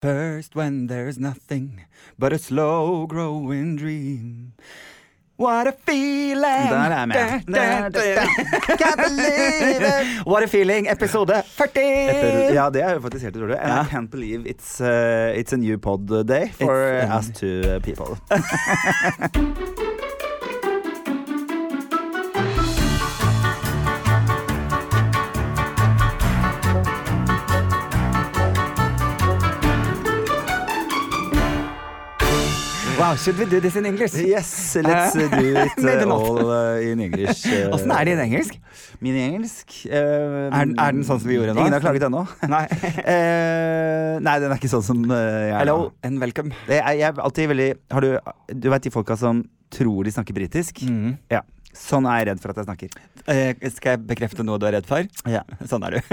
First, when there's nothing but a slow growing dream. What a feeling! Der er jeg med. Da, da, da. Can't believe it! What a feeling, episode 40! Etter, ja, det er jo faktisk helt utrolig. And Ja. I can't believe it's, uh, it's a new pod day for It's, us two uh, people. Wow, should we do this in English? Yes, let's uh, do it not. all uh, in English. Åssen er det i engelsk? Min engelsk uh, Er den- er den sånn som vi gjorde nå? Ingen har klaget ennå. Nei. uh, nei, den er ikke sånn som uh, jeg er Hello and welcome. Jeg er alltid veldig Har du Du vet de folka som tror de snakker britisk? Mm. Ja. Sånn er jeg redd for at jeg snakker. Eh, skal jeg bekrefte noe du er redd for? Ja. Sånn er du.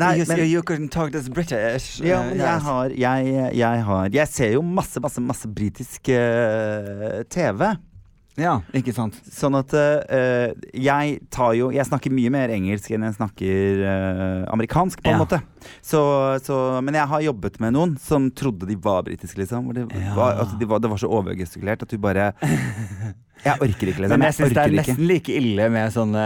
Nei, you, men- you couldn't talk this British. Ja, Eh, men jeg har Jeg, jeg har Jeg ser jo masse, masse, masse britisk uh, TV. Ja, ikke sant. Sånn at uh, jeg tar jo Jeg snakker mye mer engelsk enn jeg snakker uh, amerikansk, på en Ja. måte. Så, så, men jeg har jobbet med noen som trodde de var britiske, liksom. Det, Ja. var, altså, de var, det var så overgestikulert at du bare Jeg orker ikke, liksom. Men jeg syns det er nesten like ille med sånne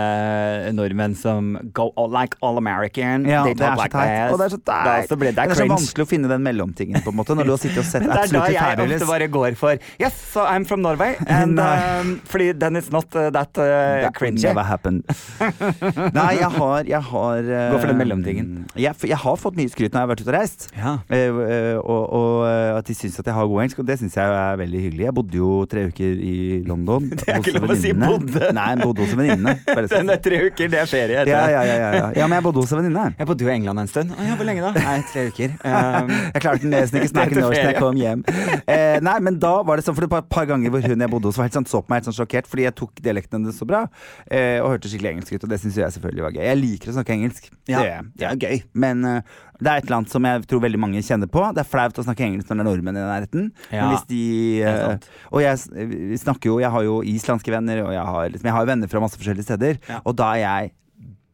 nordmenn som go all, like all American. Ja, they det talk så like this. Og det er så teit. det, Det er så vanskelig å finne den mellomtingen, på en måte, når du har sittet og sett Men det er da jeg ofte bare går for Yes, so I'm from Norway. And, um, fordi then it's not uh, that uh, That cringy. never happened. Nei, jeg har, jeg har uh, Gå for den mellomtingen. Jeg, jeg har fått mye skryt når jeg har vært ute og reist. Ja. Eh, eh, og, og eh, at de syns at jeg har god engelsk, og det syns jeg er veldig hyggelig. Jeg bodde jo tre uker i London. Det er ikke lov å si bodde. Nei, bodde hos en venninne. Den er tre uker, det er ferie. Ja, ja, ja, ja, ja. ja, men jeg bodde hos en venninne. Jeg bodde jo i England en stund. Å, ja, hvor lenge da? Nei, tre uker. Um, Jeg klarte nesten ikke snakke norsk når jeg kom hjem. Eh, nei, men da var det sånn, for det var et par ganger hvor hun jeg bodde hos var helt sånn, så på meg helt sånn sjokkert, fordi jeg tok dialekten hennes så bra, eh, og hørte skikkelig engelsk ut, og det syns jeg selvfølgelig var gøy. Jeg liker å snakke engelsk. Ja, det, det er gøy. Men eh, det er et eller annet som jeg tror veldig mange kjenner på. Det er flaut å snakke engelsk når det er nordmenn i nærheten. Ja, men hvis de eh. Og jeg snakker jo Jeg har jo islandske venner, og jeg har, liksom, jeg har venner fra masse forskjellige steder, Ja. og da er jeg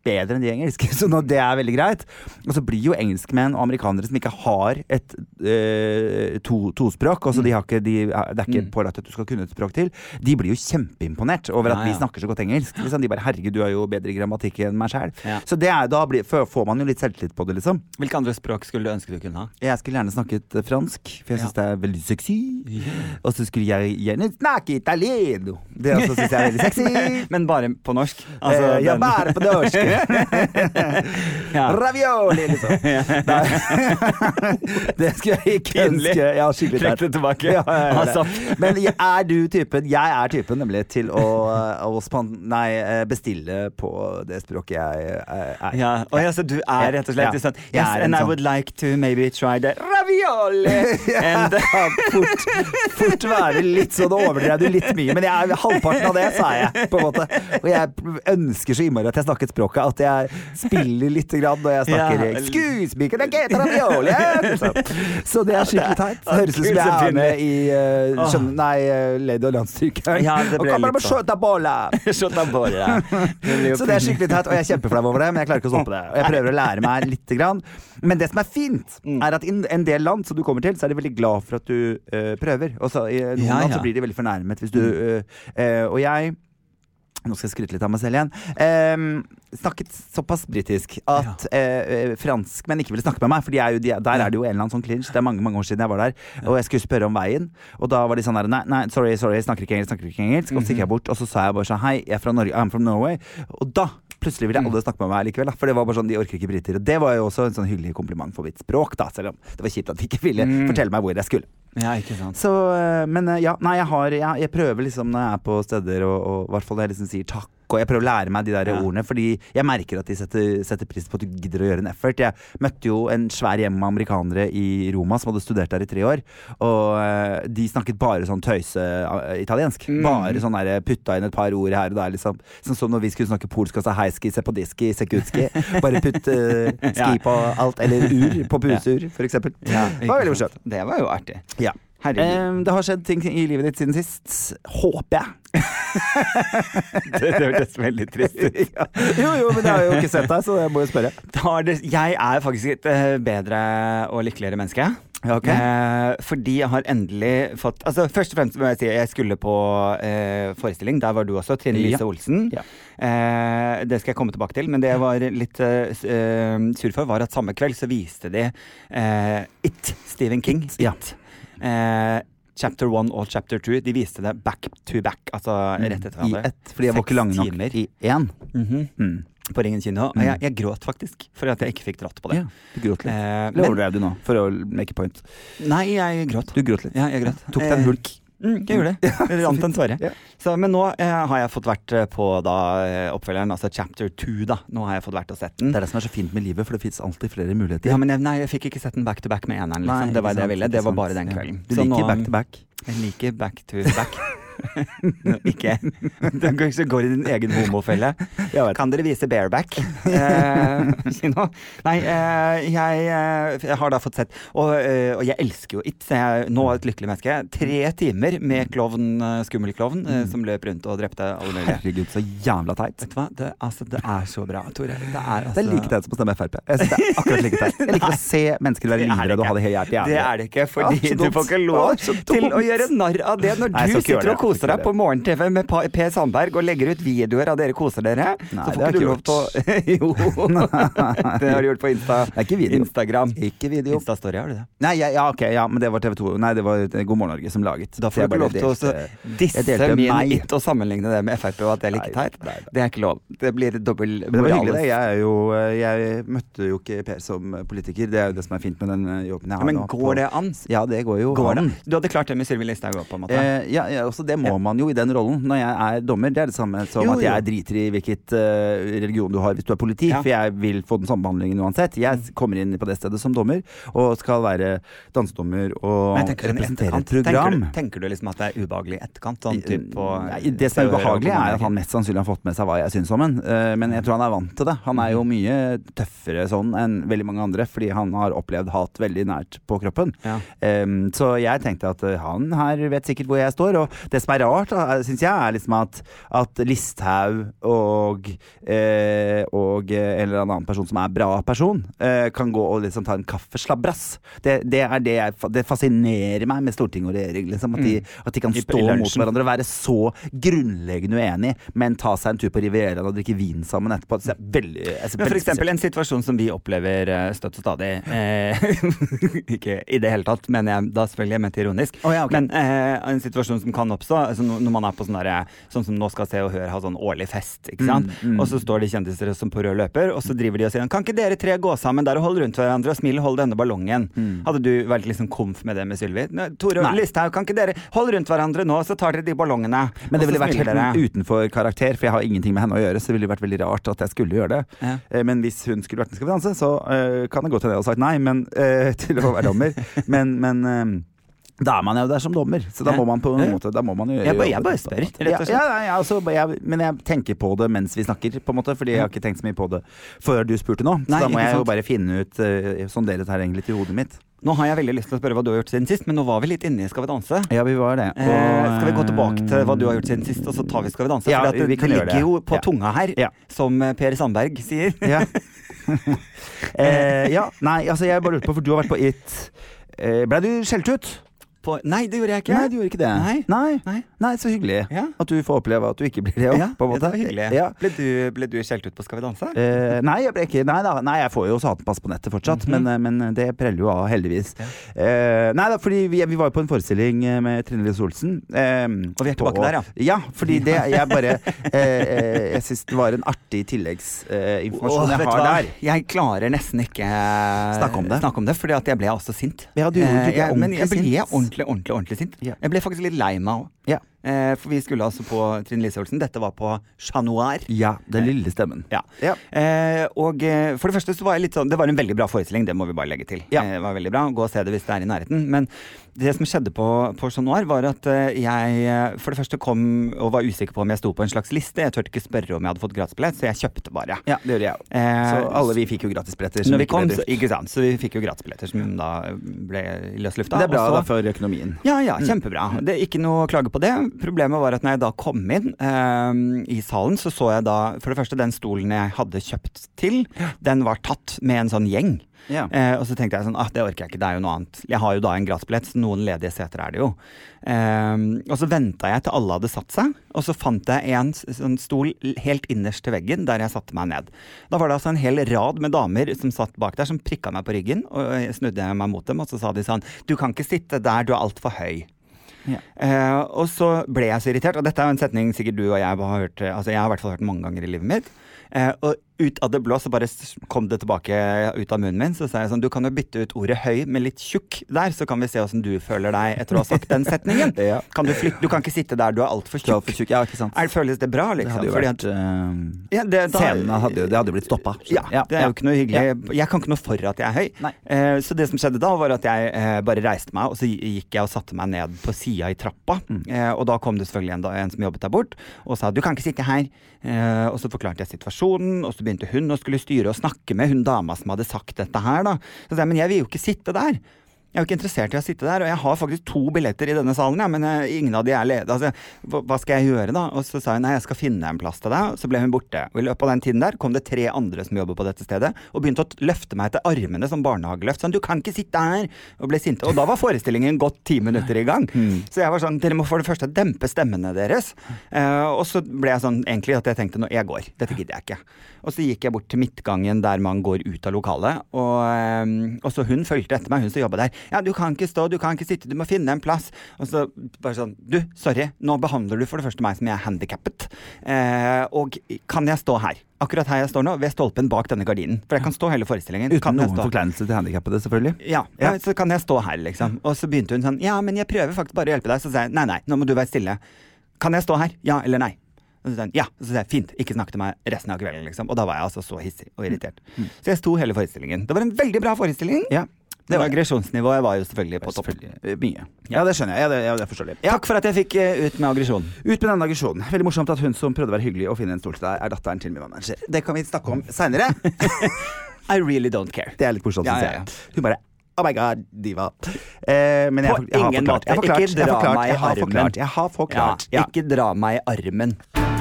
bedre enn de engelske, så det er veldig greit. Og så blir jo engelskmenn og amerikanere som ikke har et eh, to, tospråk, altså de har ikke, de, det er ikke Mm. pålagt at du skal kunne et språk til, de blir jo kjempeimponert over at Ja, vi snakker så godt engelsk. Liksom. De bare 'herregud, du har jo bedre grammatikk enn meg sjæl'. Ja. Så det er, da blir, får man jo litt selvtillit på det, liksom. Hvilke andre språk skulle du ønske du kunne ha? Jeg skulle gjerne snakket eh, fransk, for jeg Ja. syns det er veldig sexy. Og så skulle jeg gjerne snakke italieno. Det også syns jeg er veldig sexy. Men bare på norsk? Eh, ja, bare på norsk. Ja. Ravioli, liksom. Det skulle jeg ikke ønske. Ja, skikkelig Trekk det tilbake. Ja, ja, Altså. Men er du typen Jeg er typen nemlig til å, å nei, eh, bestille på det språket jeg eh, er. Ja, og jeg, så du er rett og slett Ja. sånn Yes, en and I sånn- would like to maybe try the ravioli and fort, fort være litt sånn overdrev du litt mye, men jeg er halvparten av det, sa jeg. på en måte Og jeg ønsker så innmari at jeg snakket språket, at jeg spiller litt grann når jeg snakker Ja. I get ravioli? Så, så det er skikkelig teit. Høres ut som jeg er med i uh, skjønne, Nei, uh, Lady og landstrykeren. Ja, og kommer litt med sånn. skjøta bolla. Skjønner bare. Det blir jo Så det er skikkelig teit, og jeg er kjempeflau over det, men jeg klarer ikke å stoppe det. Og jeg prøver å lære meg lite grann. Men det som er fint, Mm. er at i en del land som du kommer til, så er de veldig glad for at du uh, prøver. Og så I noen Ja, land så blir de veldig fornærmet hvis du øh, Og jeg nå skal jeg skryte litt av meg selv igjen. Ehm, snakket såpass britisk at ja. eh, franskmenn ikke ville snakke med meg. For de er jo, de, der er det jo en eller annen sånn clinch. Det er mange mange år siden jeg var der. Og jeg skulle spørre om veien. Og da var de sånn der Nei, nei sorry, sorry, snakker ikke engelsk. snakker ikke engelsk Og så gikk jeg bort, og så sa jeg bare sånn Hei, jeg er fra Norge. I'm from Norway. Og da plutselig ville alle snakke med meg likevel. Da. For det var bare sånn, de orker ikke briter. Og det var jo også en sånn hyggelig kompliment for mitt språk, da. Selv om det var kjipt at de ikke ville fortelle meg hvor jeg skulle. Ja, ikke sant. Så, øh, men øh, ja, nei, jeg har jeg, jeg prøver liksom når jeg er på steder, og i hvert fall jeg liksom sier takk, og jeg prøver å lære meg de der Ja. ordene, fordi jeg merker at de setter, setter pris på at du gidder å gjøre en effort. Jeg møtte jo en svær gjeng med amerikanere i Roma som hadde studert der i tre år, og øh, de snakket bare sånn tøyse-italiensk. Mm. Bare sånn der putta inn et par ord her og der, liksom. Sånn som når vi skulle snakke polsk og sa heiski, sepodiski, sekutski. Bare putt uh, ski Ja. på alt, eller ur på pusur, for eksempel. Ja, det var veldig morsomt. Det var jo artig. Ja. Herregud. Det har skjedd ting i livet ditt siden sist. Håper jeg. det, det hørtes veldig trist ut. ja. Jo, jo, men jeg har jo ikke sett deg, så jeg må jo spørre. Det- Jeg er faktisk et eh, bedre og lykkeligere menneske. Okay. Eh, fordi jeg har endelig fått Altså Først og fremst må jeg si jeg skulle på eh, forestilling. Der var du også, Trine Lise Ja. Olsen. Ja. Eh, det skal jeg komme tilbake til. Men det jeg var litt eh, eh, sur for, var at samme kveld så viste de eh, It, Stephen King. It. It. Eh, chapter one og chapter two. De viste det back to back, altså rett etter I ett, fordi jeg var ikke lang nok timer. i én. Mhm. Mm. På Ringen kino. Og jeg, jeg gråt faktisk for at jeg ikke fikk dratt på det. Ja, du gråt litt. Eh, Eller overdrev du nå, for å make a point? Nei, jeg gråt. Du gråt litt. Ja, jeg gråt. Tok deg en Eh, hulk. Mm, jeg gjorde det. Det rant en tåre. Ja. Men nå eh, har jeg fått vært eh, på da, eh, oppfølgeren, altså chapter two, da. Nå har jeg fått vært og sett den. Det er det som er så fint med livet, for det fins alltid flere muligheter. Ja, men jeg, nei, jeg fikk ikke sett den back to back med eneren, liksom. Nei, det var sant, det jeg ville. Det var bare den Ja. kvelden. Du liker nå- back to back. Jeg liker back to back. ikke Du kanskje går i din egen homofelle. Kan dere vise bareback? Eh, kino? Nei, eh, jeg, eh, jeg har da fått sett Og, eh, og jeg elsker jo It. Så jeg er nå et lykkelig menneske. Tre timer med klovn, eh, skummel klovn mm. som løp rundt og drepte alle mulige. Herregud, så jævla teit. Vet du hva? Det, altså, det er så bra, Tore. Det er, altså, Det er like teit som å stemme Frp. Jeg synes det er akkurat like teit. Jeg liker å se mennesker være livredde og ha det helt jævlig. Det er det ikke, fordi Ja, du får ikke lov til å gjøre narr av det når Nei, du sitter og koser deg på morgen-TV med Per Sandberg og legger ut videoer av dere koser dere. Nei, så får ikke du lov til å Jo, det har du gjort på Insta. Det er ikke video. Instagram. Ikke video. Insta-story, har du det? Nei, ja, ja, ok, ja, men det var TV 2. Nei, det var God morgen Norge som laget. Da får du ikke lov til å disse min it og sammenligne det med Frp og at jeg er like teit. Det er ikke lov. Det blir dobbel Men det var hyggelig, det. Jeg, er jo, jeg møtte jo ikke Per som politiker. Det er jo det som er fint med den eh, jobben jeg Ja, har men nå. går på- det an? Ja, det går jo Går det? an. Du hadde klart det med Sylvi Listhaug òg, på en måte? Eh, ja, ja også det må Ja. man jo i den rollen når jeg er dommer. Det er det samme som Jo, at jeg driter i hvilket uh, religion du har hvis du er politi, Ja. for jeg vil få den samme behandlingen uansett. Jeg kommer inn på det stedet som dommer og skal være dansedommer og representere et program. Tenker du, tenker du liksom at det er ubehagelig i etterkant? Sånn typ på Nei, det som er ubehagelig, er at han mest sannsynlig har fått med seg hva jeg syns om ham. men jeg tror han er vant til det. Han er jo mye tøffere sånn enn veldig mange andre, fordi han har opplevd hat veldig nært på kroppen. Ja. Um, så jeg tenkte at uh, han her vet sikkert hvor jeg står. Og det som er rart, syns jeg, er liksom at, at Listhaug og, eh, og en eller annen person som er bra person, eh, kan gå og liksom ta en kaffeslabbrass. Det, det er det jeg Det fascinerer meg med storting og regjering. Liksom, at, de, at de kan stå mot hverandre og være så grunnleggende uenige, men ta seg en tur på Rivieraen og drikke vin sammen etterpå. Det er veldig, er Men for eksempel en situasjon som vi opplever eh, støtt og stadig. Eh, ikke i det hele tatt, men jeg, da selvfølgelig jeg ment ironisk. Oh, ja, okay. Men eh, en situasjon som kan oppstå, altså når man er på sånn Sånn som nå skal Se og Hør ha sånn årlig fest, ikke sant. Mm, mm. Og så står de kjendiser som på rød løper, og så driver de og sier Kan ikke dere tre gå sammen der og holde rundt hverandre og smile og holde denne ballongen? Hadde du vært liksom komf med det med Sylvi? Tore og. Listhaug, kan ikke dere holde rundt hverandre nå, så tar dere de ballongene? Men det ville vært helt dere. utenfor karakter, for jeg har ingenting med henne å gjøre. Så det ville vært veldig rart at jeg skulle gjøre det. Ja. Eh, Men hvis hun skulle vært med Skal vi danse, så uh, kan det godt hende jeg hadde sagt nei men, uh, til å være dommer. men men eh, da er man jo der som dommer, så da må man på en måte man jo Jeg bare- jeg bare spør, rett og slett. Ja, ja, ja, altså, jeg, men jeg tenker på det mens vi snakker, på en måte, fordi jeg har ikke tenkt så mye på det før du spurte nå. Så Nei, da må jeg jeg jo bare finne ut uh, sondere terrenget litt til hodet mitt. Nå har jeg veldig lyst til å spørre hva du har gjort siden sist, men nå var vi litt inne i Skal vi danse. Ja, vi var det. Eh, skal vi gå tilbake til hva du har gjort siden sist, og så tar vi Skal vi danse? Ja, for det, vi kan det ligger jo på tunga her, som eh, Per Sandberg sier. Ja. eh, ja, nei, altså jeg bare lurte på, for du har vært på It. Eh, Blei du skjelt ut? På, nei, det gjorde jeg ikke. Nei, du gjorde ikke det. Nei. Nei. Nei. Nei, så hyggelig. Ja. At du får oppleve at du ikke blir det òg, Ja, på en måte. Det var hyggelig. Ja. Ble, du, ble du skjelt ut på Skal vi danse? Eh, nei, jeg ble ikke Nei da. Nei, jeg får jo satenpass på nettet fortsatt, men, -hmm. men det preller jo av, heldigvis. Eh, nei da, fordi vi, vi var jo på en forestilling eh, med Trine Lise Olsen. eh, Og vi er tilbake på- der, ja. Ja, fordi det Jeg bare eh, eh, Jeg syns det var en artig tilleggsinformasjon jeg har der. Jeg klarer nesten ikke eh, Snakke om det. Snakke om det fordi at jeg ble også sint. Ja, du du Eh, ble jeg, men jeg ble sint. ordentlig, ordentlig, ordentlig ordentlig sint. Ja. Jeg ble faktisk litt lei meg òg. Ja. Eh, for vi skulle altså på Trine Lise Olsen. Dette var på Chat Noir. Ja, den lille stemmen. Ja. Ja. Eh, og eh, for det første så var jeg litt sånn Det var en veldig bra forestilling, det må vi bare legge til. Ja. Eh, det var veldig bra. Gå og se det hvis det er i nærheten. Men det som skjedde på, på Chat Noir, var at eh, jeg eh, for det første kom og var usikker på om jeg sto på en slags liste. Jeg turte ikke spørre om jeg hadde fått gratisbillett, så jeg kjøpte bare. Ja, det gjorde jeg. Eh, Så alle vi fikk jo gratisbilletter. når vi kom, så, ikke sant, så vi fikk jo gratisbilletter som da ble løs lufta. Det er bra Også, da for økonomien. ja, ja, kjempebra. Det er ikke noe å klage på det. Problemet var at når jeg da kom inn eh, i salen, så så jeg da for det første den stolen jeg hadde kjøpt til, den var tatt med en sånn gjeng. Ja. Eh, og så tenkte jeg sånn, ah, det orker jeg ikke, det er jo noe annet. Jeg har jo da en gratisbillett, så noen ledige seter er det jo. Eh, og så venta jeg til alle hadde satt seg, og så fant jeg en sånn stol helt innerst til veggen der jeg satte meg ned. Da var det altså en hel rad med damer som satt bak der, som prikka meg på ryggen, og jeg snudde meg mot dem, og så sa de sånn, du kan ikke sitte der, du er altfor høy. Eh, og så ble jeg så irritert, og dette er jo en setning sikkert du og jeg har hørt Altså jeg har i hvert fall hørt mange ganger i livet mitt. Eh, og ut av det blå så bare kom det tilbake ut av munnen min. Så sa jeg sånn Du kan jo bytte ut ordet høy med litt tjukk der, så kan vi se åssen du føler deg etter å ha sagt den setningen. Ja. Kan du flytte Du kan ikke sitte der du er altfor tjukk. for tjukk. Ja, ikke sant. Er, føles det bra, Det liksom? hadde jo vært at- eh, ja, det, da- Scenene hadde jo, det hadde blitt stoppa. ja, det er jo ikke noe hyggelig. Jeg kan ikke noe for at jeg er høy. Eh, så det som skjedde da, var at jeg eh, bare reiste meg, og så gikk jeg og satte meg ned på sida i trappa. Mm. Eh, og da kom det selvfølgelig en, da, en som jobbet der bort, og sa du kan ikke sitte her. Eh, og så forklarte jeg situasjonen, og så begynte hun å skulle styre og snakke med hun dama som hadde sagt dette her, da. Så sa jeg men jeg vil jo ikke sitte der. Jeg er jo ikke interessert i å sitte der, og jeg har faktisk to billetter i denne salen, ja, men eh, ingen av de er ledige. Altså, hva, skal jeg gjøre da? Og så sa hun nei, jeg skal finne en plass til deg, og så ble hun borte. Og i løpet av den tiden der kom det tre andre som jobber på dette stedet, og begynte å løfte meg etter armene som barnehageløft. Sånn, du kan ikke sitte her! Og ble sinte. Og da var forestillingen gått ti minutter i gang. Så jeg var sånn, dere må for det første dempe stemmene deres. Uh, og så ble jeg sånn egentlig at jeg tenkte nå, jeg går. Dette gidder jeg ikke. Og så gikk jeg bort til midtgangen der man går ut av lokalet, og, eh, og så hun fulgte etter meg, hun som jobba der. Ja, du kan ikke stå, du kan ikke sitte, du må finne en plass. Og så bare sånn, du, sorry, nå behandler du for det første meg som jeg er handikappet. Eh, og kan jeg stå her? Akkurat her jeg står nå, ved stolpen bak denne gardinen. For jeg kan stå hele forestillingen. Uten Kan noen stå? forkleinelse til handikappede, selvfølgelig. Ja, Ja. ja, så kan jeg stå her, liksom. Og så begynte hun sånn Ja, men jeg prøver faktisk bare å hjelpe deg. Så sa jeg nei, nei, nå må du være stille. Kan jeg stå her? Ja eller nei? Og så sa hun ja. Og så sa jeg fint, ikke snakk til meg resten av kvelden, liksom. Og da var jeg altså så hissig og irritert. Så jeg sto hele forestillingen. Det var en veldig bra forestilling. Ja, Det var aggresjonsnivået var jo selvfølgelig på topp. Eh, Mye. Ja, det skjønner jeg. Ja, det, ja, det forstår jeg. Ja. Takk for at jeg fikk uh, ut med aggresjonen. Ut med denne aggresjonen. Veldig morsomt at hun som prøvde å være hyggelig og finne en stol til deg, er datteren til min manager. Det kan vi snakke om seinere. I really don't care. Det er litt morsomt, Ja, syns ja, jeg. Hun bare Oh my god, diva. Eh, men jeg, På jeg har ingen forklart. måte. Jeg har forklart. Ikke Jeg har dra forklart. meg i Jeg har armen. forklart. Jeg har ikke dra meg i armen.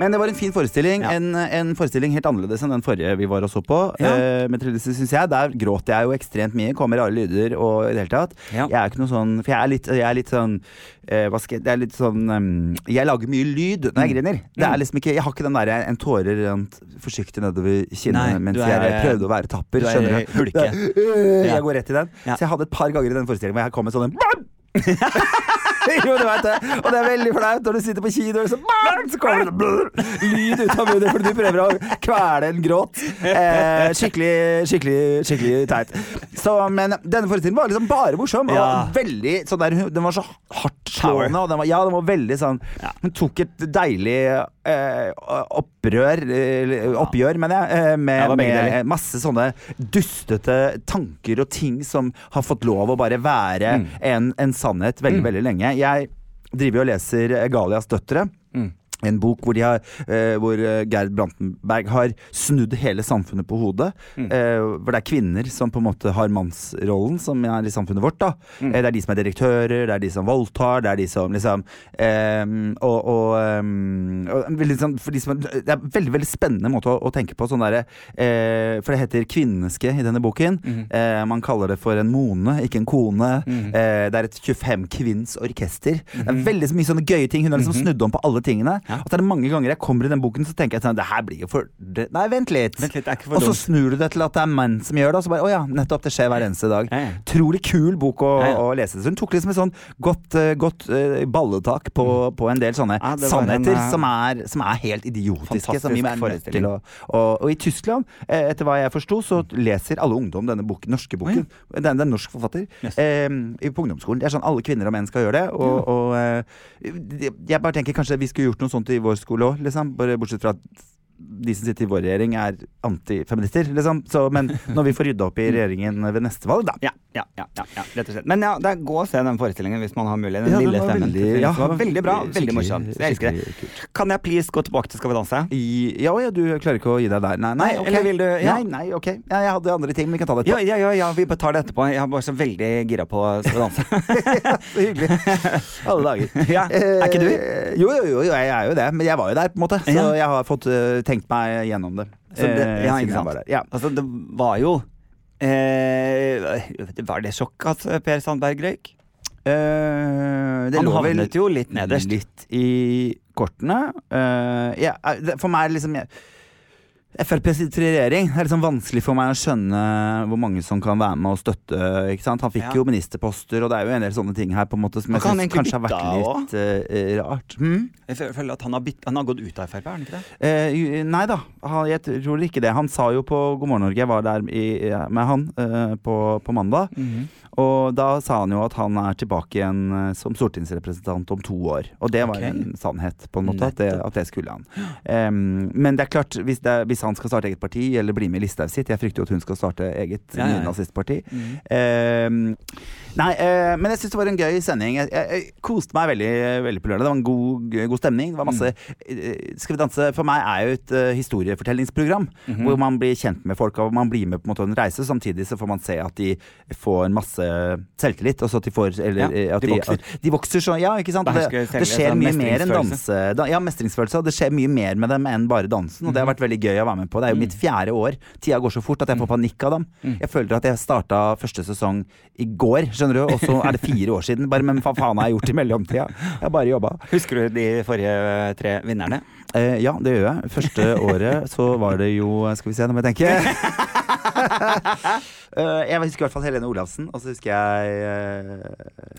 Men det var en fin forestilling. Ja. En, en forestilling helt annerledes enn den forrige vi var og så på. Ja. Eh, med Trellise, synes jeg. Der gråt jeg jo ekstremt mye. Kommer rare lyder og i det hele tatt. Ja. Jeg er ikke noe sånn For jeg er litt, jeg er litt sånn eh, Hva skal jeg jeg er litt sånn um, Jeg lager mye lyd når jeg Mm. griner. Det er liksom ikke Jeg har ikke den derre en tåre rent forsiktig nedover kinnet mens er, jeg prøvde å være tapper. du er skjønner du? hulke. Jeg går rett i den. Så jeg hadde et par ganger i den forestillingen hvor jeg kom med sånn en jo, du veit det. Og det er veldig flaut når du sitter på kino, og så, så kommer det sånn blur, lyd ut av munnen fordi du prøver å kvele en gråt. Eh, skikkelig, skikkelig, skikkelig teit. Så, men denne forestillingen var liksom bare morsom. Og Ja. veldig sånn der, Den var så hardtslående. Og den var, ja, den var veldig sånn Den tok et deilig opprør Oppgjør, mener jeg, eh, med, med masse sånne dustete tanker og ting som har fått lov å bare være Mm. en, en sannhet veldig, veldig lenge. Jeg driver og leser Galias døtre. Mm. En bok hvor, har, eh, hvor eh, Gerd Brantenberg har snudd hele samfunnet på hodet. Mm. Eh, hvor det er kvinner som på en måte har mannsrollen, som er i samfunnet vårt. da Mm. eh, Det er de som er direktører, det er de som voldtar, det er de som liksom eh, Og, og, eh, og veldig for de som, Det er en veldig veldig spennende måte å, å tenke på. Sånn der, eh, for det heter kvinneske i denne boken. Mm. Eh, man kaller det for en mone, ikke en kone. Eh, det er et 25 kvinns orkester. Det er veldig så mye sånne gøye ting. Hun har liksom snudd om på alle tingene. Ja. Så er det mange ganger jeg kommer i den boken, så tenker jeg sånn Det her blir jo for Nei, vent litt. Vent litt, er og så snur du det til at det er menn som gjør det, og så bare Å ja, nettopp. Det skjer hver eneste dag. Ja, ja. Utrolig kul bok å, Ja, ja. å lese. Så hun tok liksom et sånn godt, eh, godt uh, balletak på, på en del sånne Mm. Ja, det en, sannheter eh, som, er, som er helt idiotiske. Som vi er nødt til å og, og i Tyskland, eh, etter hva jeg forsto, så leser alle ungdom denne boken, norske boken. Den, den er norsk forfatter. Yes. Eh, på ungdomsskolen. Det er sånn alle kvinner og menn skal gjøre det. Og, og eh, jeg bare tenker kanskje vi skulle gjort noe sånt i vår skole òg, liksom. Bare bortsett fra at de som sitter i vår regjering er antifeminister, liksom. Så, men når vi får rydda opp i regjeringen ved neste valg, da. Ja, ja, ja, ja, ja, rett og slett. Men ja, det er gå og se den forestillingen hvis man har mulighet. Den lille stemmen. veldig- ja, var veldig bra, veldig morsomt. Jeg elsker det. Kan jeg please gå tilbake til Skal vi danse? Ja, ja, du klarer ikke å gi deg der? Nei, nei, okay. ok. eller vil du- ja. Nei, nei, ok. Ja, jeg hadde andre ting, men vi kan ta det etterpå. ja, ja, ja, vi tar det etterpå. Jeg er bare så veldig gira på Skal vi danse. Så hyggelig. Alle dager. Ja, er ikke du? Eh, Jo, jo, jo, jeg er jo det. Men jeg var jo der, på en måte. Så jeg har fått eh, tenkt meg gjennom det. Så det, eh, ja, ikke sant. Ja. Altså, det var jo eh, Var det sjokk at Per Sandberg røyk? Eh, det Han lå havnet jo litt nederst. Litt i kortene. Eh, ja, eh, for meg det liksom jeg, Frp sitter i regjering. Det er liksom vanskelig for meg å skjønne hvor mange som kan være med og støtte. Ikke sant? Han fikk Ja. jo ministerposter, og det er jo en del sånne ting her på en måte som jeg kan synes kanskje har vært litt uh, rart. Hmm? Jeg føler at han har, bytt, han har gått ut av Frp, har han ikke det? Eh, nei da, han, jeg tror ikke det. Han sa jo på God morgen Norge, jeg var der i, med han uh, på, på mandag. Og da sa han jo at han er tilbake igjen eh, som stortingsrepresentant om to år. Og det var okay. en sannhet, på en måte, at det, at det skulle han. Um, men det er klart, hvis, det, hvis han skal starte eget parti, eller bli med i Listhaug sitt Jeg frykter jo at hun skal starte eget Ja, nynazistparti. Mm. Em, nei, eh, men jeg syns det var en gøy sending. Jeg, jeg, jeg koste meg veldig, veldig på lørdag. Det var en god, god stemning. Det var masse eh, Skal vi danse for meg er jo et uh, historiefortellingsprogram. Mhm. Hvor man blir kjent med folk og man blir med på en måte en reise. Samtidig så får man se at de får en masse selvtillit. Og så at de får eller, Ja, eh, at de vokser. At de vokser så Ja, ikke sant. Det, Behersker det skjer sånn mye mer enn danse. Da, ja, mestringsfølelse. Og det skjer mye mer med dem enn bare dansen. Og det har vært veldig gøy å være med på. Det er jo mitt fjerde år. Tida går så fort at jeg får panikk av dem. Jeg føler at jeg starta første sesong i går, skjønner du, og så er det fire år siden. Bare, men hva faen har jeg gjort i mellomtida? Jeg har bare jobba. Husker du de forrige tre vinnerne? Eh, ja, det gjør jeg. Første året så var det jo Skal vi se, nå må jeg tenke. Eh, jeg husker i hvert fall Helene Olavsen, og så husker jeg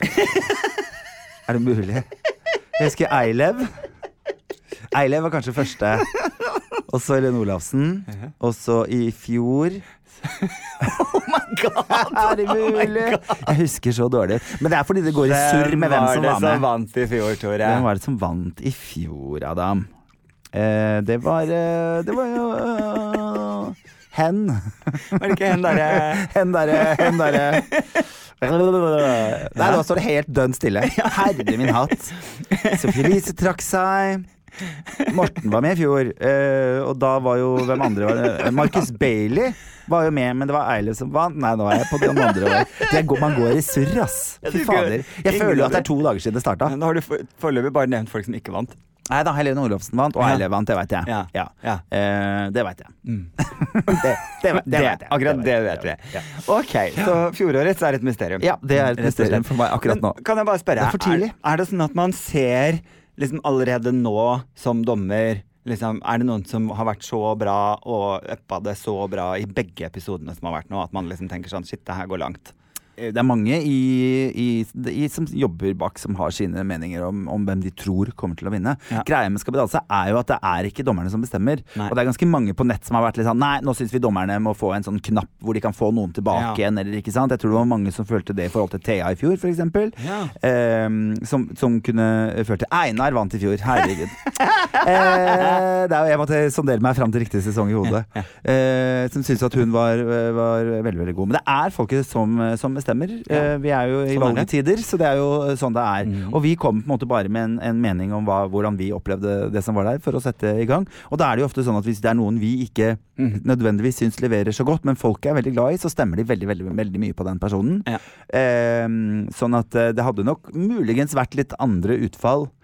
eh, Er det mulig? Jeg husker Eilev. Eilev var kanskje første. Og så Helene Olafsen. Og så i fjor Oh my god! Er det mulig? Jeg husker så dårlig. Men det er fordi det går i surr med hvem som var med. Hvem var det som vant i fjor, Tore? Hvem var det som vant i fjor, Adam? Eh, det var eh, Det var jo eh, Hen. Var det ikke hen derre Hen derre Hen derre Nei, nå står det helt dønn stille. Herre min hatt. Sophie Elise trakk seg. Morten var med i fjor, eh, og da var jo Hvem andre var det? Marcus Bailey var jo med, men det var Eilif som vant. Nei, nå er jeg på den andre. Går, man går i surr, ass. Fy fader. Jeg føler jo at det er to dager siden det starta. Nå har du foreløpig bare nevnt folk som ikke vant. Nei da, Helene Olofsen vant, og Ja. Eilef vant, det veit jeg. Ja. Ja. Ja. Eh, det veit jeg. Mm. det, det, vet- det vet jeg. Akkurat det vet vi. Ok, så fjorårets er et mysterium. Ja, det er et mysterium for meg akkurat nå. Men kan jeg bare spørre, Det. Er, er det sånn at man ser liksom allerede nå som dommer liksom, Er det noen som har vært så bra og uppa det så bra i begge episodene som har vært nå, at man liksom tenker sånn Shit, det her går langt. Eh, Det er mange i, i, i, som jobber bak som har sine meninger om, om hvem de tror kommer til å vinne. Ja. Greia med Skal vi danse er jo at det er ikke dommerne som bestemmer. Nei. Og det er ganske mange på nett som har vært litt sånn Nei, nå syns vi dommerne må få en sånn knapp hvor de kan få noen tilbake Ja. igjen, eller ikke sant. Jeg tror det var mange som følte det i forhold til Thea i fjor, f.eks. Ja. Eh, som, som kunne følt det. Einar vant i fjor, herregud. eh, det er jo, jeg måtte sondere meg fram til riktig sesong i hodet. Eh, som syntes at hun var, var veldig veldig god. Men det er folket som, som bestemmer. Ja. vi er jo i Sånn valgtider, så det er jo sånn det er. Mm. Og vi kom på en måte bare med en, en mening om hva, hvordan vi opplevde det som var der, for å sette i gang. Og da er det jo ofte sånn at hvis det er noen vi ikke mm. nødvendigvis syns leverer så godt, men folket er veldig glad i, så stemmer de veldig, veldig, veldig mye på den personen. Ja. Eh, sånn at eh, det hadde nok muligens vært litt andre utfall eh,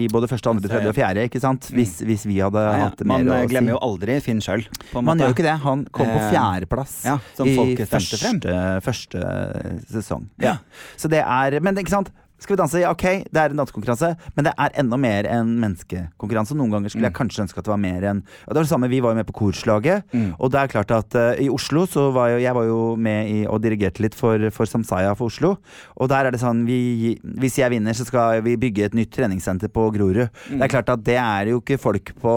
i både første, andre, tredje og fjerde, ikke sant? Hvis, hvis vi hadde Ja, ja. hatt mer Man å si. Man glemmer jo aldri Finn sjøl. Man gjør jo ikke det. Han kom på Eh, fjerdeplass ja, i første, første sesong. Ja. Så det er Men ikke sant? Skal vi danse? Ja, ok, det er en dansekonkurranse, men det er enda mer enn menneskekonkurranse. Noen ganger skulle jeg kanskje ønske at det var mer enn det var det samme, vi var jo med på korslaget, og det er klart at uh, i Oslo så var jo Jeg var jo med i og dirigerte litt for, for Samsaya for Oslo, og der er det sånn vi, Hvis jeg vinner, så skal vi bygge et nytt treningssenter på Grorud. Det er klart at det er jo ikke folk på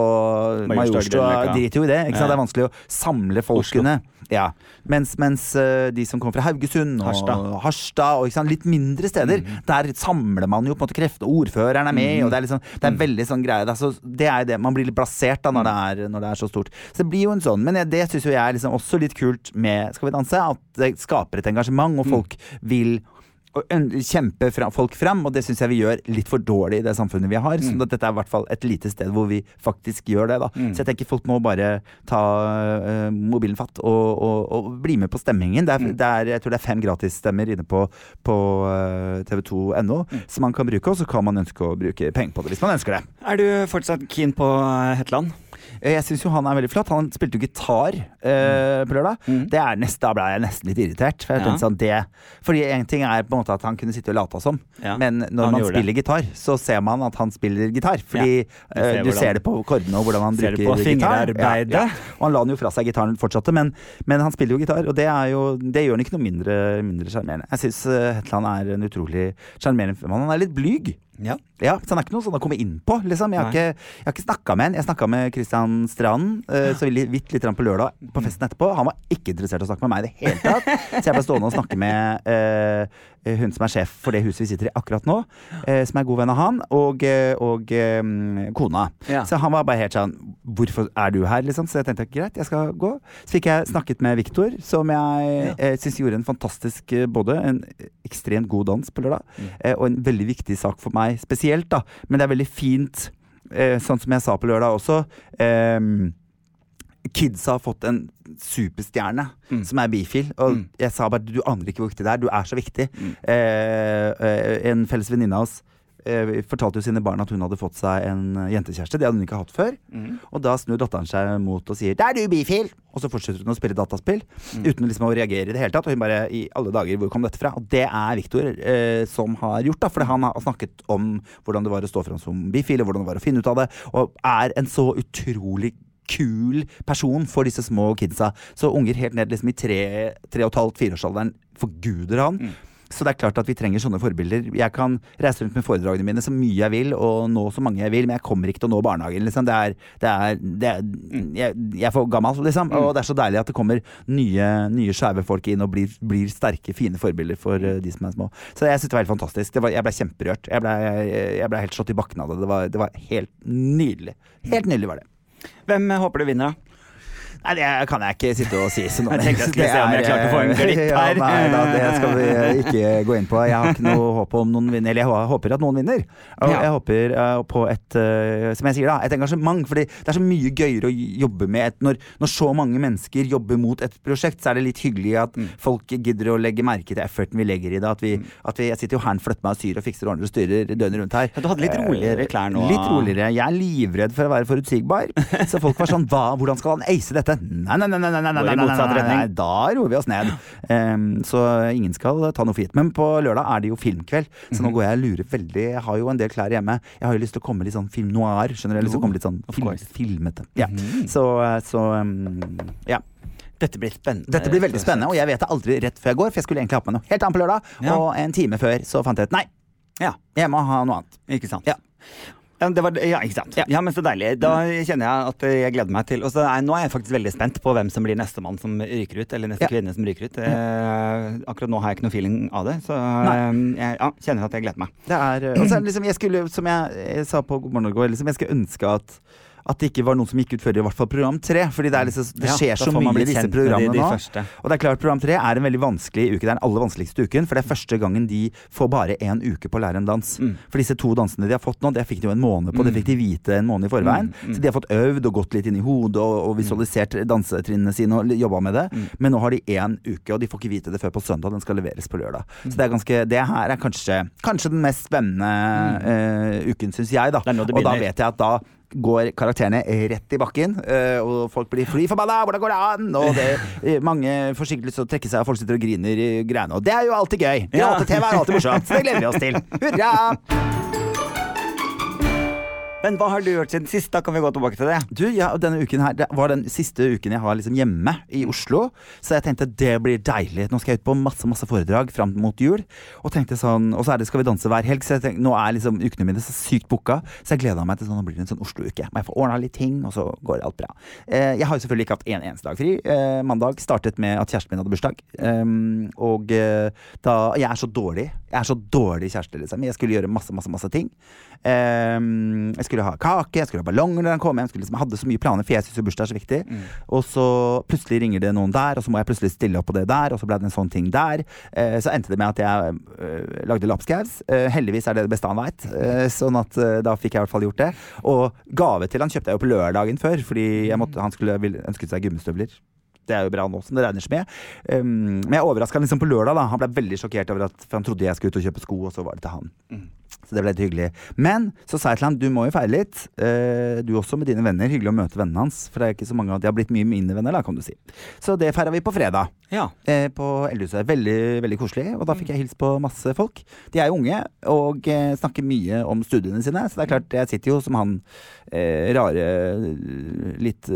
Majorstua, driter jo i det. Ikke sant? Det er vanskelig å samle folkene. Ja. Mens, mens uh, de som kommer fra Haugesund og Harstad. Harstad og ikke sant? litt mindre steder, der samler man jo på en måte krefter. Ordføreren er med, og det er, liksom, det er veldig sånn greie. Da. Så det er det. Man blir litt plassert da når, det er, når det er så stort. Så det blir jo en sånn. Men jeg, det syns jo jeg er liksom også litt kult med Skal vi danse, at det skaper et engasjement, og folk vil kjempe folk fram, og det syns jeg vi gjør litt for dårlig i det samfunnet vi har. Så at dette er i hvert fall et lite sted hvor vi faktisk gjør det. da Så jeg tenker folk må bare ta uh, mobilen fatt og, og, og bli med på stemmingen. Det er, det er, jeg tror det er fem gratisstemmer inne på, på uh, tv2.no som man kan bruke, og så kan man ønske å bruke penger på det hvis man ønsker det. Er du fortsatt keen på eh, Hetland? Eh, Jeg syns jo han er veldig flott. Han spilte jo gitar eh, på lørdag. Det er nest, da ble jeg nesten litt irritert. For jeg Ja. sånn, det, fordi en ting er på en måte at han kunne sitte og late som, Ja, men når han man spiller det. gitar, så ser man at han spiller gitar. Fordi Ja, du ser eh, du ser det på kordene og hvordan han Ser bruker gitar. Og han la den jo fra seg gitaren fortsatte, men, men han spiller jo gitar, og det, er jo, det gjør han ikke noe mindre mindre sjarmerende. Jeg syns Hetland er en utrolig sjarmerende mann. Han er litt blyg. Ja. Ja, så han er ikke noe sånn å komme inn på, liksom. Jeg har Nei. ikke, jeg har ikke snakka med han. Jeg snakka med Christian Strand eh, så vidt, vidt litt på lørdag på festen etterpå. Han var ikke interessert i å snakke med meg i det hele tatt. Så jeg ble stående og snakke med eh, hun som er sjef for det huset vi sitter i akkurat nå, eh, som er god venn av han, og, eh, og um, kona. Ja. Så han var bare helt sånn Hvorfor er du her, liksom? Så jeg tenkte greit, jeg skal gå. Så fikk jeg snakket med Viktor, som jeg Ja. eh, syns gjorde en fantastisk eh, Både en ekstremt god dans på lørdag, eh, og en veldig viktig sak for meg spesielt, da. Men det er veldig fint, eh, sånn som jeg sa på lørdag også. Eh, Kidsa har fått en superstjerne som er bifil. Og jeg sa bare du aner ikke hvor viktig det er. Du er så viktig. Mm. eh, en felles venninne av oss eh, fortalte jo sine barn at hun hadde fått seg en eh, jentekjæreste. Det hadde hun ikke hatt før. Og da snur datteren seg mot og sier 'Da er du bifil!' Og så fortsetter hun å spille dataspill uten liksom å reagere i det hele tatt. Og hun bare 'I alle dager, hvor kom dette fra?' Og det er Viktor eh, som har gjort, da. For han har snakket om hvordan det var å stå fram som bifil, og hvordan det var å finne ut av det. Og er en så utrolig kul person for disse små kidsa. Så unger helt ned liksom i tre, tre og et halvt, fireårsalderen forguder han. Så det er klart at vi trenger sånne forbilder. Jeg kan reise rundt med foredragene mine så mye jeg vil, og nå så mange jeg vil, men jeg kommer ikke til å nå barnehagen. Liksom. Det er, det er, det er jeg, jeg er for gammel, liksom. Og det er så deilig at det kommer nye, nye skeive folk inn og blir, blir sterke, fine forbilder for eh, de som er små. Så jeg syns det var helt fantastisk. Det var, jeg ble kjemperørt. Jeg ble, jeg ble helt slått i bakken av det. Det var, det var helt nydelig. Helt nydelig var det. Hvem eh, håper du vinner, da? Nei, det kan jeg ikke sitte og si. Sånn. Jeg tenkte jeg skulle se om jeg klarte å få en glipp ja. Nei da, det skal vi ikke gå inn på. Jeg har ikke noe håp om noen vinner. Eller jeg håper at noen vinner. Og jeg håper eh, på et, eh, som jeg sier da, et engasjement. Fordi det er så mye gøyere å jobbe med et, når, når så mange mennesker jobber mot et prosjekt, så er det litt hyggelig at Mm. folk gidder å legge merke til efforten vi legger i det. At vi, at vi, jeg sitter jo her, og flytter meg og syr og fikser og ordner og styrer døgnet rundt her. Du hadde litt roligere klær nå. Litt roligere. Jeg er livredd for å være forutsigbar. Så folk var sånn hva, Hvordan skal han ace dette? Nei, nei, nei, nei, nei, nei, nei, nei, nei, Da roer vi oss ned. Så ingen skal ta noe for gitt. Men på lørdag er det jo filmkveld, så Mhm. nå går jeg og lurer veldig. Jeg har jo en del klær hjemme. Jeg har jo lyst til å komme litt sånn film noir. Skjønner du? Jeg har lyst til å komme litt sånn film, filmete. Ja. Mhm. Så, så em, ja. Dette blir spennende. Dette blir veldig spennende, og jeg vet det aldri rett før jeg går, for jeg skulle egentlig ha på meg noe helt annet på lørdag, og en time før så fant jeg ut nei, Ja, jeg må ha noe annet. ikke sant. Ja. Ja, det var, ja, ikke sant. Ja. Ja. men så deilig. Da kjenner jeg at jeg gleder meg til Og så Nå er jeg faktisk veldig spent på hvem som blir nestemann som ryker ut. Eller neste kvinne som ryker ut. Eh, akkurat nå har jeg ikke noe feeling av det, så eh, jeg ja, kjenner at jeg gleder meg. Det er, og så er liksom, jeg skulle, som jeg, jeg sa på God morgen Norge, liksom, jeg skulle ønske at at det ikke var noen som gikk ut før i hvert fall program tre. Fordi det, er liksom, det skjer ja, så mye i disse programmene nå. første. Og det er klart Program tre er en veldig vanskelig uke. Det er den aller vanskeligste uken. For det er første gangen de får bare én uke på å lære en dans. Mm. For disse to dansene de har fått nå, det fikk de jo en måned på. Det fikk de vite en måned i forveien. Mm, mm. Så de har fått øvd og gått litt inn i hodet og, og visualisert dansetrinnene sine og jobba med det. Mm. Men nå har de én uke, og de får ikke vite det før på søndag. Den skal leveres på lørdag. Mm. Så det er ganske Det her er kanskje, kanskje den mest spennende uh, uken, syns jeg, da. Og da vet jeg at da går karakterene rett i bakken. eh, og folk blir fly forbanna, hvordan går det an? Og det, eh, mange får sikkert lyst til å trekke seg, og folk sitter og griner i greiene. Og det er jo alltid gøy. Gråte-TV er alltid morsomt. Så det gleder vi oss til. Hurra! Men hva har du gjort siden sist? Da kan vi gå tilbake til det. Du, ja, denne uken her Det var den siste uken jeg har liksom hjemme i Oslo. Så jeg tenkte det blir deilig. Nå skal jeg ut på masse masse foredrag fram mot jul. Og tenkte sånn Og så er det Skal vi danse hver helg. Så jeg tenkte, nå er liksom ukene mine så sykt booka. Så jeg gleda meg til sånn Nå blir det en sånn Oslo-uke. Må jeg få ordna litt ting, og så går alt bra. Eh, jeg har jo selvfølgelig ikke hatt en eneste dag fri. Eh, mandag startet med at kjæresten min hadde bursdag. Um, og eh, da Jeg er så dårlig. Jeg er så dårlig kjæreste, liksom. Jeg skulle gjøre masse, masse, masse ting. Um, jeg skulle ha kake, jeg skulle ha ballonger når han kom hjem. Jeg skulle liksom, hadde så mye planer, for jeg syns jo bursdag er så viktig. Og så plutselig ringer det noen der, og så må jeg plutselig stille opp på det der, og så ble det en sånn ting der. Eh, så endte det med at jeg eh, lagde lapskaus. Eh, heldigvis er det det beste han veit, sånn at da fikk jeg i hvert fall gjort det. Og gave til han kjøpte jeg jo på lørdagen før, fordi måtte, han skulle ønsket seg gummistøvler. Det er jo bra nå som det regner seg med. Um, men jeg overraska han liksom på lørdag. da Han ble veldig sjokkert over at For han trodde jeg skulle ut og kjøpe sko, og så var det til han. Så det ble litt hyggelig. Men så sa jeg til ham du må jo feire litt. Eh, du også med dine venner. Hyggelig å møte vennene hans. For det er ikke så mange av De har blitt mye mine venner, da, kan du si. Så det feira vi på fredag. Ja. Eh, på Eldhuset. Veldig veldig koselig. Og da fikk jeg hilst på masse folk. De er jo unge og eh, snakker mye om studiene sine. Så det er klart, jeg sitter jo som han eh, rare, litt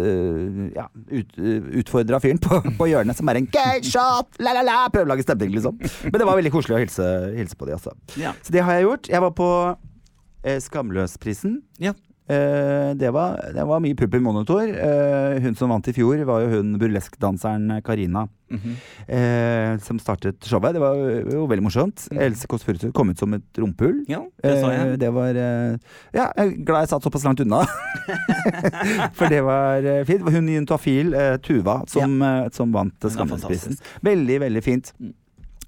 ja, ut, utfordra fyren på, på hjørnet som er en gay shot, la la la, prøver å lage stemning, liksom. Men det var veldig koselig å hilse, hilse på de, altså. Ja. Så det har jeg gjort. Jeg var på eh, Skamløsprisen. Ja. Eh, det, var, det var mye pupp i monitor. Eh, hun som vant i fjor, var jo hun burleskdanseren Karina. Mhm. eh, som startet showet. Det var jo veldig morsomt. Else Kåss Furuseth kom ut som et rumpehull. ja, det så Eh, jeg. det var eh, Ja, jeg er glad jeg satt såpass langt unna. For det var fint. Hun juntafil, Tuva, som, ja. som vant Skamløsprisen. Veldig, veldig fint. Mm.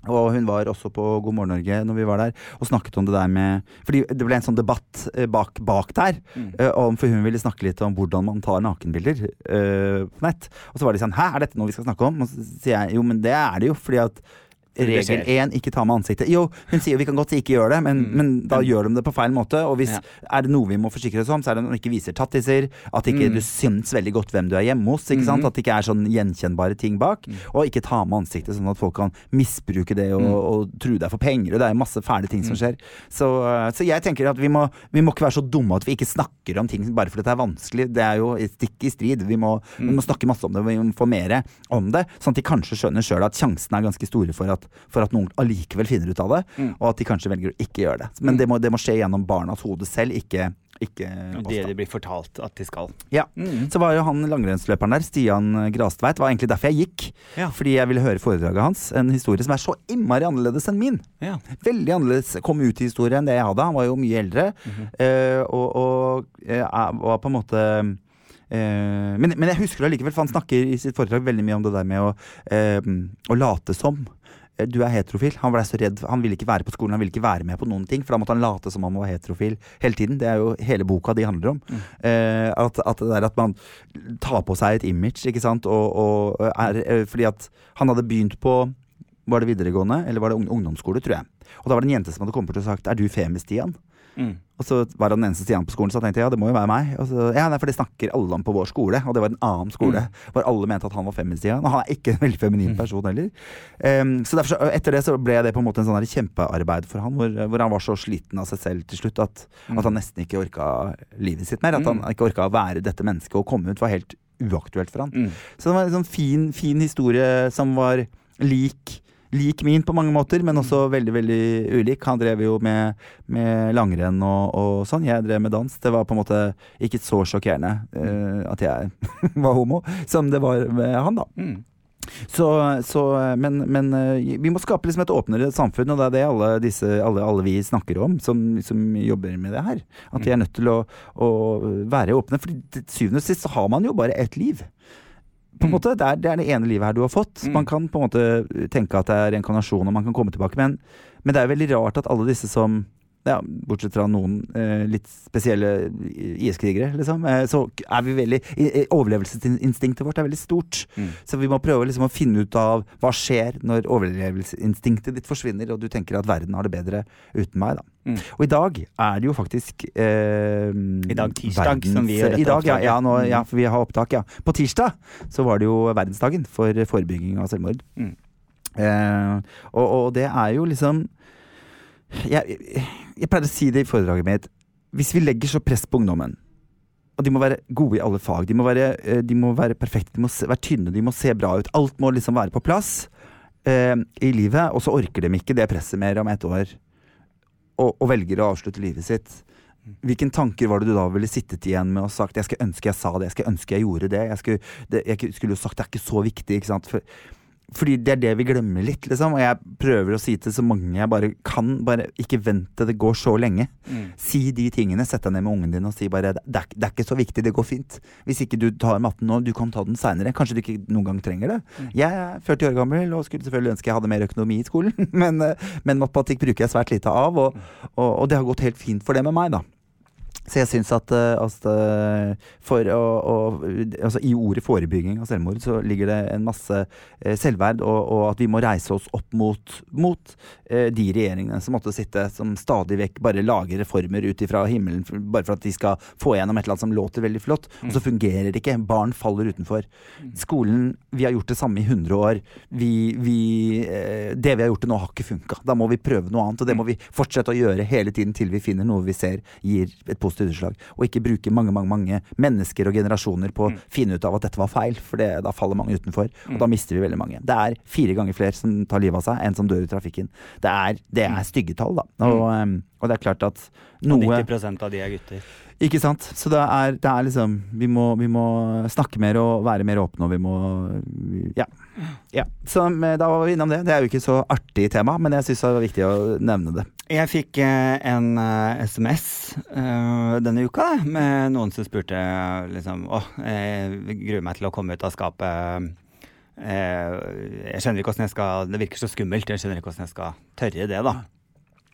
Og hun var også på God morgen Norge når vi var der, og snakket om det der med Fordi det ble en sånn debatt eh, bak, bak der, Mm. eh, om, for hun ville snakke litt om hvordan man tar nakenbilder øh, på nett. Og så var de sånn Hæ, er dette noe vi skal snakke om? Og så sier jeg jo, men det er det jo, fordi at det Regel én, ikke ta med ansiktet. Jo, hun sier jo vi kan godt si ikke gjøre det, men, Mm. men da gjør de det på feil måte. Og hvis Ja. er det noe vi må forsikre oss om, så er det når de ikke viser tattiser, at ikke Mm. du syns veldig godt hvem du er hjemme hos. Ikke sant? Mhm. At det ikke er sånn gjenkjennbare ting bak. Mm. Og ikke ta med ansiktet, sånn at folk kan misbruke det og, Mm. og true deg for penger. Og det er masse fæle ting som Mm. skjer. Så, uh, så jeg tenker at vi må, vi må ikke være så dumme at vi ikke snakker om ting bare fordi det er vanskelig. Det er jo stikk i strid. Vi må, vi Mm. må snakke masse om det, vi må få mer om det. Sånn at de kanskje skjønner sjøl at sjansene er ganske store for at, for at noen allikevel finner ut av det. Mm. Og at de kanskje velger å ikke gjøre det. Men Mm. det, må, det må skje gjennom barnas hode selv, ikke, ikke oss, Det de blir fortalt at de skal. Ja. Mm. Så var jo han langrennsløperen der, Stian Grastveit, var egentlig derfor jeg gikk. Ja. Fordi jeg ville høre foredraget hans. En historie som er så innmari annerledes enn min. Ja. Veldig annerledes kom ut i historie enn det jeg hadde. Han var jo mye eldre. Eh, og og eh, var på en måte eh, men, men jeg husker det allikevel, for han snakker i sitt foredrag veldig mye om det der med å, eh, å late som. Eh, Du er heterofil. Han ble så redd. Han ville ikke være på skolen, han ville ikke være med på noen ting. For da måtte han late som han var heterofil hele tiden. Det er jo hele boka de handler om. Mm. Eh, at, at det er at man tar på seg et image, ikke sant. Og, og er, eh, fordi at han hadde begynt på Var det videregående, eller var det ungdomsskole, tror jeg. Og da var det en jente som hadde kommet bort og sagt 'Er du femi, Stian?' Mm. Og så var han den eneste Stian på skolen, så tenkte jeg ja, det må jo være meg. Og så, ja, nei, For det snakker alle om på vår skole, og det var en annen skole. Hvor alle mente at han var feministian. Og han er ikke en veldig feminin person heller. Um, så derfor, etter det så ble det på en måte en sånn kjempearbeid for han, hvor, hvor han var så sliten av seg selv til slutt at, at han nesten ikke orka livet sitt mer. At han Mm. ikke orka å være dette mennesket, og komme ut var helt uaktuelt for han. Mm. Så det var en sånn fin, fin historie som var lik Lik min på mange måter, men også veldig veldig ulik. Han drev jo med, med langrenn og, og sånn. Jeg drev med dans. Det var på en måte ikke så sjokkerende uh, at jeg var homo som det var med han, da. Mm. Så, så men, men eh, vi må skape liksom et åpnere samfunn, og det er det alle, disse, alle, alle vi snakker om som, som jobber med det her. At vi er nødt til å, å være åpne. For til syvende og sist så har man jo bare ett liv. På en Mm. måte, det er, det er det ene livet her du har fått. Mm. Man kan på en måte tenke at det er reinkarnasjon og man kan komme tilbake, men, men det er veldig rart at alle disse som ja, bortsett fra noen eh, litt spesielle IS-krigere, liksom, eh, så er vi veldig Overlevelsesinstinktet vårt er veldig stort. Mm. Så vi må prøve liksom å finne ut av hva skjer når overlevelsesinstinktet ditt forsvinner, og du tenker at verden har det bedre uten meg, da. Mm. Og i dag er det jo faktisk eh, I dag tirsdag, som vi gjør dette I dag, ja, ja, nå, ja, Mm. for vi har opptak, ja. På tirsdag så var det jo verdensdagen for forebygging av selvmord. Mm. Eh, og, og det er jo liksom jeg, jeg pleier å si det i foredraget mitt. Hvis vi legger så press på ungdommen, og de må være gode i alle fag, de må være, eh, de må være perfekte, de må se, være tynne, de må se bra ut. Alt må liksom være på plass eh, i livet, og så orker de ikke det presset mer om et år. Og, og velger å avslutte livet sitt. Hvilke tanker var det du da ville sittet igjen med og sagt Jeg skulle ønske jeg sa det, jeg skulle ønske jeg gjorde det. Jeg skulle, det, jeg skulle jo sagt det er ikke så viktig. Ikke sant? For, fordi det er det vi glemmer litt, liksom. Og jeg prøver å si til så mange jeg bare kan, bare ikke vent til det går så lenge. Mm. Si de tingene. Sett deg ned med ungen din og si bare det er, det er ikke så viktig, det går fint. Hvis ikke du tar matten nå, du kan ta den seinere. Kanskje du ikke noen gang trenger det. Mm. Jeg er 40 år gammel og skulle selvfølgelig ønske jeg hadde mer økonomi i skolen, men, eh, men matematikk bruker jeg svært lite av, og, og, og det har gått helt fint for det med meg, da. Så jeg syns at eh, altså, for å, å, altså, I ordet forebygging av selvmord så ligger det en masse eh, selvverd, og, og at vi må reise oss opp mot, mot eh, de regjeringene som måtte sitte, som stadig vekk bare lager reformer ut ifra himmelen bare for at de skal få igjennom et eller annet som låter veldig flott, og så fungerer det ikke. Barn faller utenfor. Skolen, vi har gjort det samme i 100 år. Vi, vi, eh, det vi har gjort til nå, har ikke funka. Da må vi prøve noe annet, og det må vi fortsette å gjøre hele tiden til vi finner noe vi ser gir et positivt utslag. Og ikke bruke mange mange, mange mennesker og generasjoner på å finne ut av at dette var feil, for det, da faller mange utenfor. Og da mister vi veldig mange. Det er fire ganger flere som tar livet av seg, enn som dør i trafikken. Det er, det er stygge tall, da. Og, em, og det er klart at Og 90% av de er gutter. ikke sant? Så det er, det er liksom vi må, vi må snakke mer og være mer åpne, og vi må Ja. ja. Så eh, da var vi innom det. Det er jo ikke så artig tema, men jeg syns det var viktig å nevne det. Jeg fikk eh, en eh, SMS eh, denne uka med noen som spurte eh, liksom Å, jeg gruer meg til å komme ut av skapet. Eh, jeg skjønner ikke hvordan jeg skal Det virker så skummelt. Jeg skjønner ikke hvordan jeg skal tørre det, da.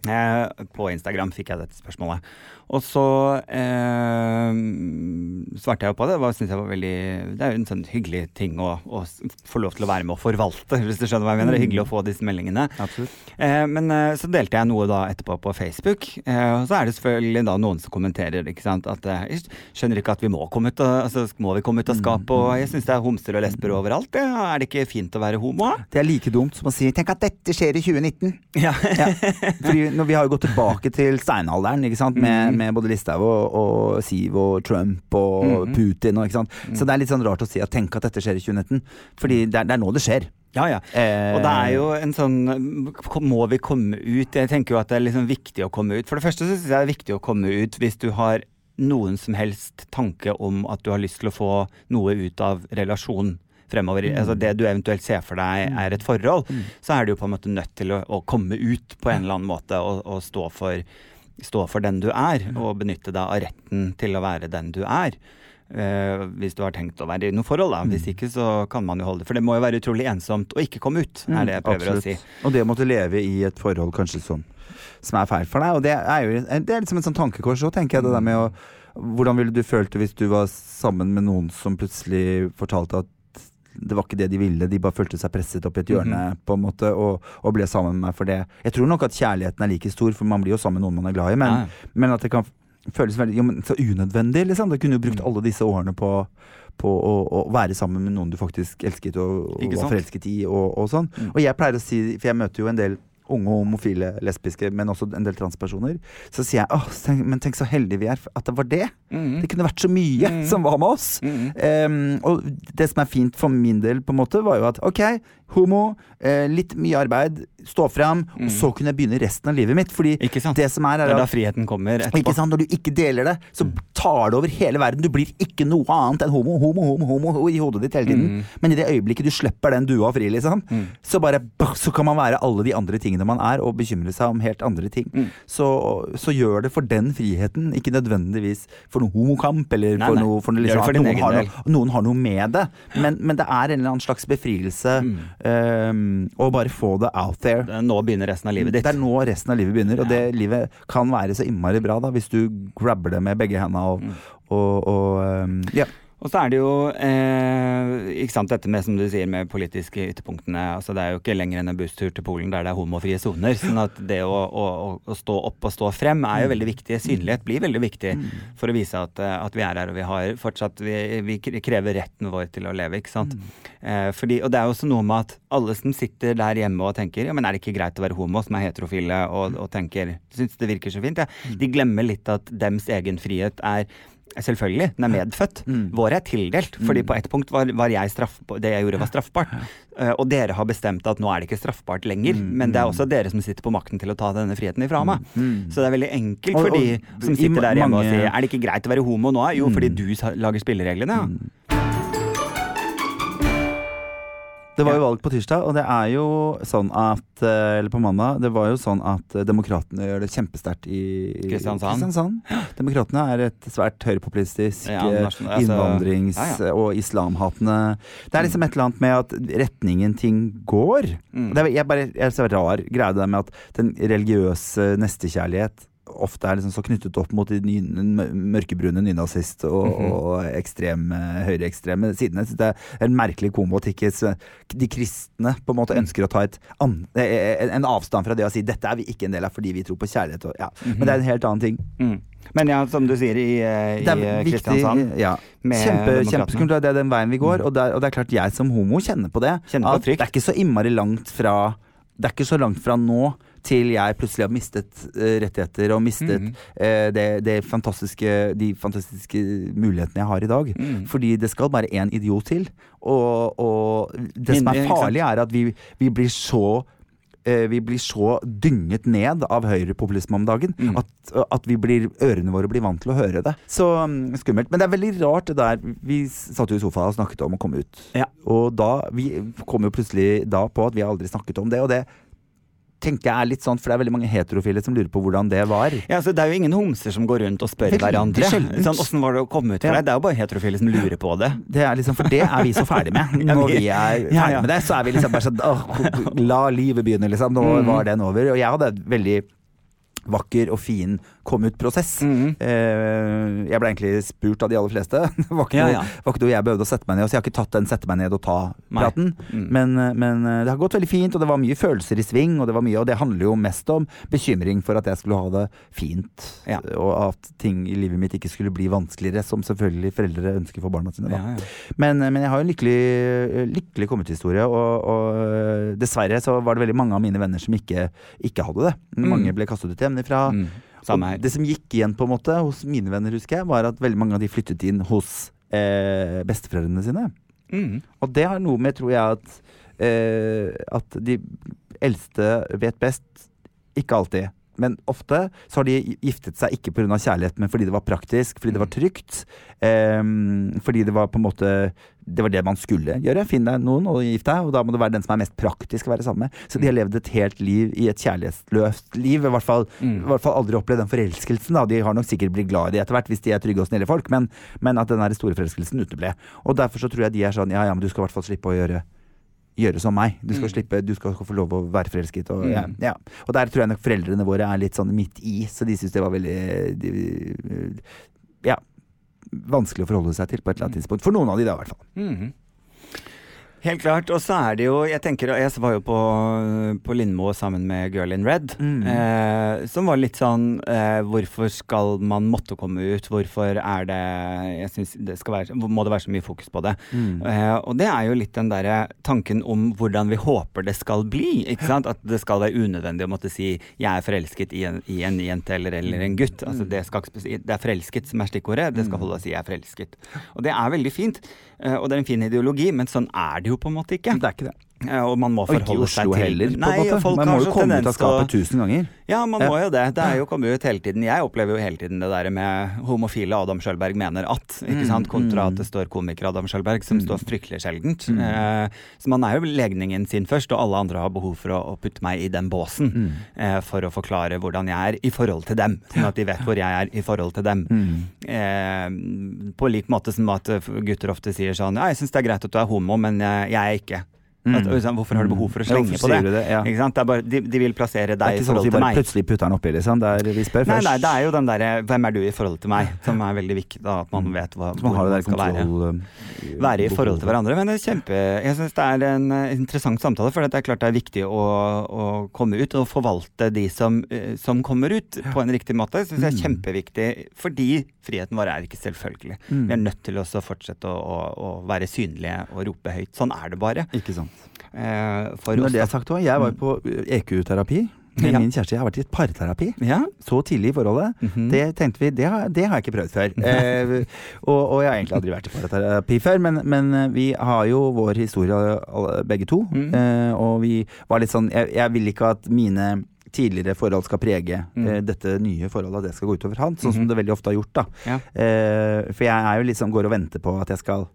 Eh, på Instagram fikk jeg dette spørsmålet. Og så eh, svarte jeg jo på det. Det synes jeg var veldig Det er jo en sånn hyggelig ting å, å få lov til å være med å forvalte, hvis du skjønner hva jeg mener. Det er hyggelig å få disse meldingene. Eh, men eh, så delte jeg noe da etterpå på Facebook, eh, og så er det selvfølgelig da noen som kommenterer ikke sant, at eh, jeg skjønner ikke at vi må komme ut av, altså, må vi komme ut av skapet, og jeg syns det er homser og lesber overalt. Ja, Er det ikke fint å være homo? Det er like dumt som å si 'tenk at dette skjer i 2019'. Ja. Ja. Fordi når vi har jo gått tilbake til steinalderen ikke sant? Med, med både Listhaug og, og Siv og Trump og Putin. Og, ikke sant? Så det er litt sånn rart å si at 'tenk at dette skjer i 2019'. Fordi det er, det er nå det skjer. Ja, ja. Eh, Og det er jo en sånn Må vi komme ut? Jeg tenker jo at det er liksom viktig å komme ut. For det første så syns jeg det er viktig å komme ut hvis du har noen som helst tanke om at du har lyst til å få noe ut av relasjonen fremover. Altså det du eventuelt ser for deg er et forhold, så er du jo på en måte nødt til å, å komme ut på en eller annen måte og, og stå, for, stå for den du er, og benytte deg av retten til å være den du er. Uh, hvis du har tenkt å være i noe forhold, da. Hvis ikke så kan man jo holde det. For det må jo være utrolig ensomt å ikke komme ut, er det jeg prøver å si. Og det å måtte leve i et forhold kanskje som, som er feil for deg. Og det er jo det er liksom en sånn tankekors òg, tenker jeg. Det der med å Hvordan ville du følt det hvis du var sammen med noen som plutselig fortalte at det var ikke det de ville, de bare følte seg presset opp i et hjørne på en måte og, og ble sammen med meg for det. Jeg tror nok at kjærligheten er like stor, for man blir jo sammen med noen man er glad i, men, Ja. men at det kan føles veldig jo, men så unødvendig, liksom. Du kunne jo brukt Mm. alle disse årene på på å, å være sammen med noen du faktisk elsket og, og var forelsket i. Og, og sånn. Mm. Og jeg pleier å si, for jeg møter jo en del unge homofile, lesbiske, men også en del transpersoner. Så sier jeg åh, tenk, men tenk så heldige vi er at det var det. Mm. Det kunne vært så mye Mm. som var med oss. Mm. Um, og det som er fint for min del, på en måte, var jo at ok, homo, eh, litt mye arbeid, stå fram, Mm. og så kunne jeg begynne resten av livet mitt. Fordi det som er, er er da friheten kommer etterpå. ikke sant? Når du ikke deler det, så tar det over hele verden. Du blir ikke noe annet enn homo, homo, homo, homo i hodet ditt hele tiden. Mm. Men i det øyeblikket du slipper den dua fri, liksom, Mm. så bare så kan man være alle de andre tingene man er, og bekymre seg om helt andre ting. Mm. Så, så gjør det for den friheten, ikke nødvendigvis for noe homokamp, eller Nei, for noe, for noe liksom, for at noen, har noe, noen har noe med det. Men, men det er en eller annen slags befrielse Mm. um, å bare få det out there. Det- Nå begynner resten av livet ditt. Det er nå resten av livet begynner, og det livet kan være så innmari bra da, hvis du grabber det med begge hendene og, Mm. og, og um, ja. Og så er det jo eh, ikke sant, dette med som du sier med politiske ytterpunktene. altså Det er jo ikke lenger enn en busstur til Polen der det er homofrie soner. sånn at det å, å, å- stå opp og stå frem er jo veldig viktig. Synlighet blir veldig viktig for å vise at, eh, at vi er her og vi har fortsatt Vi, vi krever retten vår til å leve, ikke sant. Eh, fordi, og det er jo også noe med at alle som sitter der hjemme og tenker ja, men er det ikke greit å være homo, som er heterofile, og, og tenker syns det virker så fint, ja. de glemmer litt at dems egen frihet er Selvfølgelig, den er medfødt. Mm. Våre er tildelt. Fordi på et punkt var, var jeg straff, det jeg gjorde, var straffbart. Uh, og dere har bestemt at nå er det ikke straffbart lenger. Mm, Men det er også dere som sitter på makten til å ta denne friheten ifra meg. Mm. Så det er veldig enkelt Og- for de som sitter der hjemme og sier er det ikke greit å være homo nå? Jo, fordi Mm. du lager spillereglene. Ja. Det var jo Ja. valg på tirsdag, og det er jo sånn at eh, Eller på mandag. Det var jo sånn at eh, demokratene gjør det kjempesterkt i Kristiansand. Kristiansand. Demokratene er et svært høyrepopulistisk, Ja, eh, altså- innvandrings- Ja, og islamhatende Det er liksom et eller annet med at retningen ting går. Mm. Det er, jeg bare, jeg er så rar greie det der med at den religiøse nestekjærlighet ofte er liksom så knyttet opp mot de nye, mørkebrune nynazist- og, Mhm. og ekstreme, høyreekstreme sidene. Så det er en merkelig kombo at ikke de kristne på en måte Mm. ønsker å ta et an, eh, en avstand fra det og si dette er vi ikke en del av fordi vi tror på kjærlighet. Og, ja. Men det er en helt annen ting. Mm. Men ja, som du sier i, eh, i eh. Kristiansand Ja. Kjempe, kjempeskummelt. Det er den veien vi går. Og det, er, og det er klart jeg som homo kjenner på det. Kjenner på det er ikke så innmari langt fra Det er ikke så langt fra nå til jeg plutselig har mistet eh, rettigheter og mistet mm. eh, det, det fantastiske, de fantastiske mulighetene jeg har i dag. Mm. Fordi det skal bare én idiot til. Og, og det som er farlig, er at vi, vi blir så eh, vi blir så dynget ned av høyrepopulisme om dagen Mm. at, at vi blir, ørene våre blir vant til å høre det. Så mm, skummelt. Men det er veldig rart det der. Vi satt jo i sofaen og snakket om å komme ut. Ja. Og da Vi kom jo plutselig da på at vi aldri snakket om det. Og det tenker jeg er litt sånn, for det er veldig mange heterofile som lurer på hvordan det var. Ja, så Det er jo ingen homser som går rundt og spør Veldig hverandre. Sånn, Åssen var det å komme ut for Ja. deg? Det er jo bare heterofile som lurer på det. Det er liksom, For det er vi så ferdig med. Når vi- er ferdig ja. med det, så er vi liksom bare sånn åh, La livet begynne, liksom. Nå Mhm. var den over. Og jeg hadde veldig vakker og fin kom ut-prosess. Mhm. Eh, jeg ble egentlig spurt av de aller fleste. Det var ikke, Ja, noe, ja. var ikke noe jeg behøvde å sette meg ned Så jeg har ikke tatt den 'sette meg ned og ta'-praten. Mm. Men, eh, men eh, det har gått veldig fint, og det var mye følelser i sving. Og det var mye, og det handler jo mest om bekymring for at jeg skulle ha det fint. Ja. Og at ting i livet mitt ikke skulle bli vanskeligere, som selvfølgelig foreldre ønsker for barna sine. Men, men jeg har en lykkelig, lykkelig kommet-historie, og, og dessverre så var det veldig mange av mine venner som ikke, ikke hadde det. Mm. Mange ble kastet ut hjemmefra. Mm. Samme Og her. det som gikk igjen på en måte hos mine venner, husker jeg, var at veldig mange av de flyttet inn hos eh, besteforeldrene sine. Mm. Og det har noe med, tror jeg, at, eh, at de eldste vet best. Ikke alltid. Men ofte så har de giftet seg ikke pga. kjærlighet, men fordi det var praktisk, fordi det var trygt. Um, fordi det var på en måte Det var det man skulle gjøre. Finn deg noen og gift deg, og da må det være den som er mest praktisk å være sammen med. Så de har levd et helt liv i et kjærlighetsløst liv. I hvert fall, Mm. i hvert fall aldri opplevd den forelskelsen. Da. De har nok sikkert blitt glad i det etter hvert, hvis de er trygge og snille folk, men, men at den store forelskelsen uteble. Og derfor så tror jeg de er sånn ja ja, men du skal i hvert fall slippe å gjøre Gjøre som meg. Du skal Mm. slippe, du skal få lov å være forelsket. Og, Mm. ja, og der tror jeg nok foreldrene våre er litt sånn midt i, så de syns det var veldig de, Ja. Vanskelig å forholde seg til på et eller annet tidspunkt. For noen av de, da, i hvert fall. Mhm. Helt klart. Og så er det jo Jeg tenker, jeg var jo på, på Lindmo sammen med Girl in Red. Mm. Eh, som var litt sånn eh, Hvorfor skal man måtte komme ut? Hvorfor er det Jeg det skal være Må det være så mye fokus på det? Eh, og det er jo litt den derre tanken om hvordan vi håper det skal bli. Ikke sant? At det skal være unødvendig å måtte si 'jeg er forelsket i en, i en jente eller, eller en gutt'. Altså, det, skal det er forelsket som er stikkordet. Det skal holde å si 'jeg er forelsket'. Og det er veldig fint. Eh, og det er en fin ideologi, men sånn er det jo på en måte ikke. Det er ikke det. Eh, Og man må Og ikke Oslo seg til heller, på en måte. folk Man må jo komme ut av skapet tusen ganger. Ja, man må jo det. Det er jo kommet ut hele tiden. Jeg opplever jo hele tiden det der med homofile Adam Sjølberg mener at, ikke Mm, sant, kontra mm. at det står komiker Adam Sjølberg, som Mm. står fryktelig sjeldent. Eh, så man er jo legningen sin først, og alle andre har behov for å, putte meg i den båsen eh, for å forklare hvordan jeg er i forhold til dem, sånn at de vet hvor jeg er i forhold til dem. På lik måte som at gutter ofte sier sånn Ja, jeg syns det er greit at du er homo, men jeg er ikke. At, Mm. sånn, hvorfor har du behov for å slenge på det? det? Ja. Det er bare, de, de vil plassere Det deg er i ikke sånn at bare meg. plutselig putter den oppi, liksom. Det er, vi spør først. nei, det er jo den derre 'hvem er du i forhold til meg', som er veldig viktig. da, At man Mm. vet hva, man hvor man skal kontroll... være. Være i forhold til hverandre. Men det er kjempe, jeg syns det er en eh, interessant samtale, for det er klart det er viktig å, å komme ut og forvalte de som, eh, som kommer ut, på en riktig måte. Det syns jeg er Mm. kjempeviktig, fordi friheten vår er ikke selvfølgelig. Mm. Vi er nødt til å fortsette å, å, å være synlige og rope høyt. Sånn er det bare. Ikke sant. Eh, for Når oss, det er sagt òg, jeg var jo på EQ-terapi med Ja. min kjæreste. Jeg har vært i et parterapi Ja? så tidlig i forholdet. Mhm. Det tenkte vi, det har, det har jeg ikke prøvd før. Eh, og, og jeg har egentlig aldri vært i parterapi før, men, men vi har jo vår historie begge to. Mm. Eh, og vi var litt sånn Jeg, jeg vil ikke at mine tidligere forhold skal prege Mm. eh, dette nye forholdet, at det skal gå utover han, sånn som Mhm. det veldig ofte har gjort. da Ja. Eh, For jeg er jo sånn, går og venter på at jeg skal eh,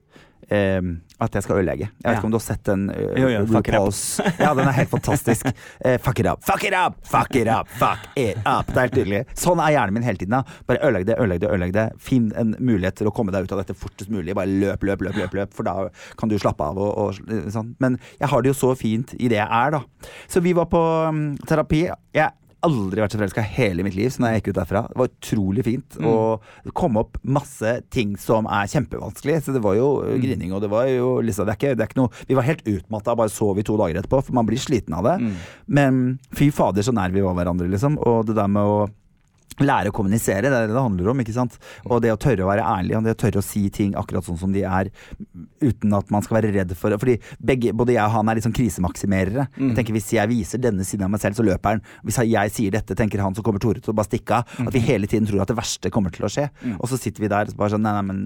at jeg skal ødelegge. Jeg vet Ja. ikke om du har sett den uh, Jo, jo, fuck it up. Ja, den er helt fantastisk. Uh, fuck it up, fuck it up, fuck it up, fuck it up. Det er helt tydelig. Sånn er hjernen min hele tiden. da. Bare ødelegg det, ødelegg det, ødelegg det. Finn en mulighet til å komme deg ut av dette fortest mulig. Bare løp, løp, løp, løp, løp for da kan du slappe av og, og sånn. Men jeg har det jo så fint i det jeg er, da. Så vi var på um, terapi. Jeg aldri vært så forelska hele mitt liv som da jeg gikk ut derfra. Det var utrolig fint. Mm. Og det kom opp masse ting som er kjempevanskelig. Så det var jo mm. grining, og det var jo liksom det er ikke, det er ikke noe Vi var helt utmatta, bare sov i to dager etterpå, for man blir sliten av det. Mm. Men fy fader, så nær vi var hverandre, liksom. Og det der med å Lære å kommunisere, det er det det handler om. ikke sant? Og det å tørre å være ærlig, og det å tørre å si ting akkurat sånn som de er, uten at man skal være redd for det. Fordi begge, både jeg og han er litt sånn krisemaksimerere. Mm. Jeg tenker Hvis jeg viser denne siden av meg selv, så løper han. Hvis jeg sier dette, tenker han, så kommer Tore til å bare stikke av. At vi hele tiden tror at det verste kommer til å skje. Mm. Og så sitter vi der og bare sånn Nei, nei, men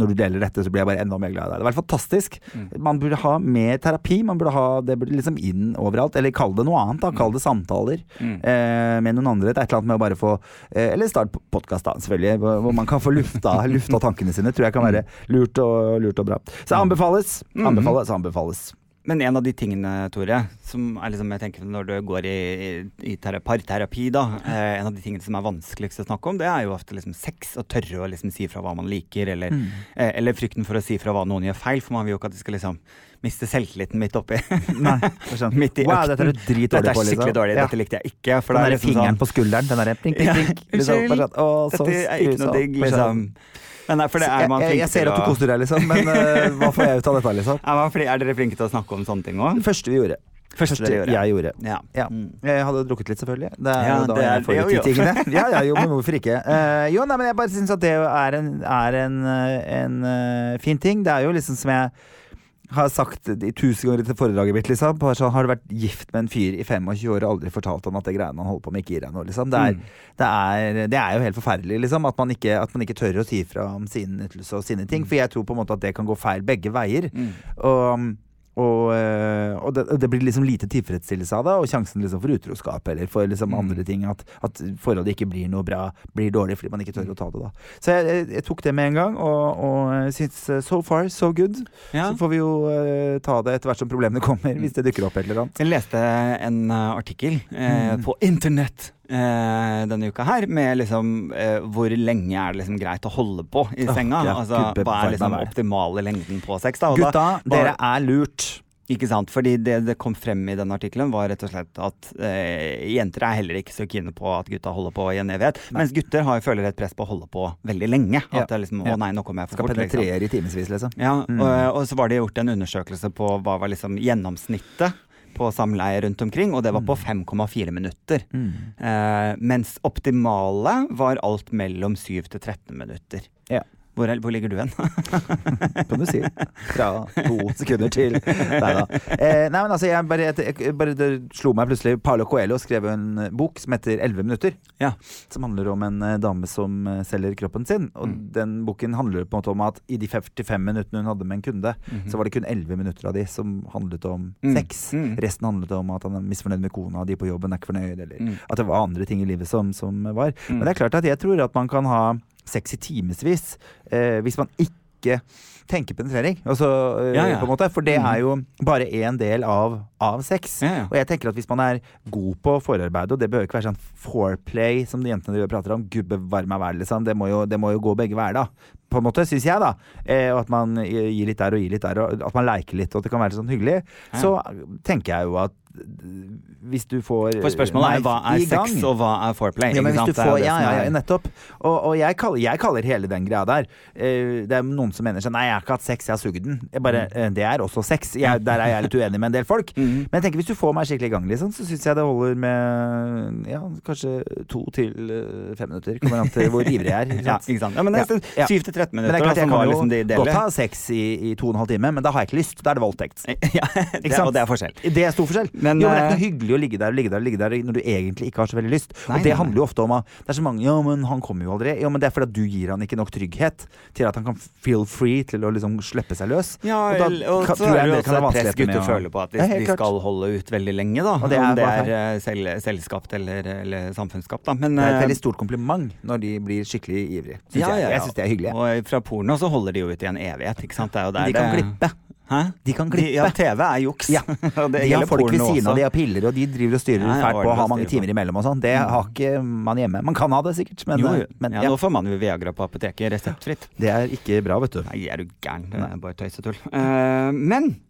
når du deler dette, så blir jeg bare enda mer glad i deg. Det var fantastisk. Mm. Man burde ha mer terapi. Man burde ha det burde liksom inn overalt. Eller kall det noe annet, da. Kall det samtaler Mm. eh, med noen andre. Det er et eller annet med å bare få Eller start podkast, da, selvfølgelig. Hvor, man kan få lufta, lufta tankene sine. Tror jeg kan være lurt og, lurt og bra. Så anbefales. Mm. Anbefales, anbefales. Men en av de tingene, Tore, som er liksom, jeg tenker når du går i, i, i parterapi, da, eh, en av de tingene som er vanskeligst å snakke om, det er jo ofte liksom sex. Å tørre å liksom si fra hva man liker, eller, Mm. eh, eller frykten for å si fra hva noen gjør feil. For man vil jo ikke at de skal liksom miste selvtilliten midt oppi. Nei. Midt i Wow, økten. dette er du dritdårlig Dette er på, liksom. skikkelig dårlig. Ja. Dette likte jeg ikke. For Den er derre liksom fingeren sånn, på skulderen, den derre prink, prink, Ja, prink. Liksom, unnskyld. sånn, å, så Dette er ikke noe digg, liksom. Men nei, det er man jeg, jeg, jeg ser at du koser deg, liksom, men uh, hva får jeg ut av dette, liksom? er, er dere flinke til å snakke om sånne ting òg? Det første vi gjorde. Første første gjorde. jeg gjorde. Ja. Ja. Mm. Jeg hadde drukket litt, selvfølgelig. Det er Ja, jo da det er- jeg får ut de tingene. Ja, ja, jo, men hvorfor ikke? Uh, jo, nei, men jeg bare syns at det er en, er en, eh, en uh, fin ting. Det er jo liksom som jeg har sagt i tusen ganger til foredraget mitt, liksom. Sånn, har du vært gift med en fyr i 25 år og aldri fortalt ham at det greiene han holder på med, ikke gir deg noe, liksom? Det er, Mm. det er, det er jo helt forferdelig, liksom. At man ikke, at man ikke tør å si fra om sin nytelse og sine ting. For jeg tror på en måte at det kan gå feil begge veier. Mm. Og, og, øh, og det, det blir liksom lite tilfredsstillelse av det, og sjansen liksom for utroskap eller for liksom Mm. andre ting. At, at forholdet ikke blir noe bra, blir dårlig fordi man ikke tør å ta det. da Så jeg, jeg, tok det med en gang, og, og syns uh, so far so good. Ja. Så får vi jo uh, ta det etter hvert som problemene kommer, hvis det dukker opp et eller annet. Jeg leste en artikkel eh, Mm. på internett eh, denne uka her med liksom eh, hvor lenge er det liksom greit å holde på i senga? senga. ja, altså, Gud hva er liksom optimale lengden på sex? Da? Og da- Gutta, var- dere er lurt. Ikke sant, fordi det det kom frem i den artikkelen var rett og slett at eh, jenter er heller ikke så kine på at gutta holder på i en evighet. Nei. Mens gutter har, føler et press på å holde på veldig lenge. Ja. At det liksom, å nei, nå kommer jeg for Skal fort. Skal penetrere i timevis, liksom. Ja, Mm. og, og så var det gjort en undersøkelse på hva var liksom gjennomsnittet på samleie rundt omkring, og det var på 5,4 minutter. Mm. Eh, mens optimale var alt mellom 7 til 13 minutter. Ja. Hvor, hvor ligger du hen? kan du si. Fra to sekunder til Nei da. Eh, nei, men altså, jeg bare, jeg, bare Det slo meg plutselig. Paulo Coelho skrev en bok som heter 'Elleve minutter'. Ja. Som handler om en eh, dame som eh, selger kroppen sin. Og Mm. den boken handler på en måte om at i de 45 minuttene hun hadde med en kunde, Mhm. så var det kun 11 minutter av de som handlet om Mm. sex. Mm. Resten handlet om at han er misfornøyd med kona, de på jobben er ikke fornøyd, eller Mm. at det var andre ting i livet som, som var. Mm. Men det er klart at jeg tror at man kan ha sex i timevis eh, hvis man ikke tenker penetrering. Altså, eh, Ja, ja. På en måte, for det er jo bare én del av, av sex. Ja. Og jeg tenker at hvis man er god på forarbeid, og det behøver ikke være sånn foreplay som de jentene prater om, gubbe varm meg vel, liksom. Det må, jo, det må jo gå begge veier, da på en måte, syns jeg, da. Eh, og at man gir litt der og gir litt der, og at man leker litt, og at det kan være sånn hyggelig. Ja. Så tenker jeg jo at hvis du får For spørsmålet er hva er sex, og hva er foreplay? Ja, men hvis du får, ja, ja, ja, nettopp. Og, og jeg, kaller, jeg, kaller, hele den greia der eh, Det er noen som mener sånn Nei, jeg har ikke hatt sex, jeg har sugd den. Bare, mm. Eh, det er også sex. Jeg, der er jeg litt uenig med en del folk. Mm. Men jeg tenker hvis du får meg skikkelig i gang, liksom, så syns jeg det holder med ja, kanskje to til eh, fem minutter. Kommer an til hvor ivrig jeg er. Ikke sant? Ja, ikke sant? Ja, men det er, Syv 13 minutter. Men det er klart, jeg kan jo liksom godt ha sex i, i en halv time, men da har jeg ikke lyst. Da er det voldtekt. Ja, det, og det er forskjell. Det er stor forskjell. Men, jo, men det er ikke noe hyggelig å ligge der og ligge der, og ligge der når du egentlig ikke har så veldig lyst. Nei, og det handler jo ofte om at det er så mange Ja, men han kommer jo aldri. Ja, men det er fordi at du gir han ikke nok trygghet til at han kan feel free til å liksom slippe seg løs. Ja, og da og kan, tror jeg det kan være vanskelig. Å... føle på at hvis ja, de skal holde ut veldig lenge, da. Og det er, om det er eh, selv, selvskapt eller, eller samfunnsskapt, da. Men, det er et eh, veldig stort kompliment når de blir skikkelig ivrige. Ja, ja, ja. Jeg syns det er hyggelig. Og fra porno så holder de jo ut i en evighet, ikke sant. De kan det glippe. Hæ? De kan De, ja, TV er juks. Ja. De har folk ved siden av, de har piller, og de driver og styrer Ja, fælt på å ha mange timer imellom og sånn. Det har ikke man hjemme. Man kan ha det sikkert, men, jo, jo. men ja, ja, Nå får man jo Viagra på apoteket reseptfritt. det er ikke bra, vet du. Nei, er du gæren? Det er bare tøysetull. Uh, men eh,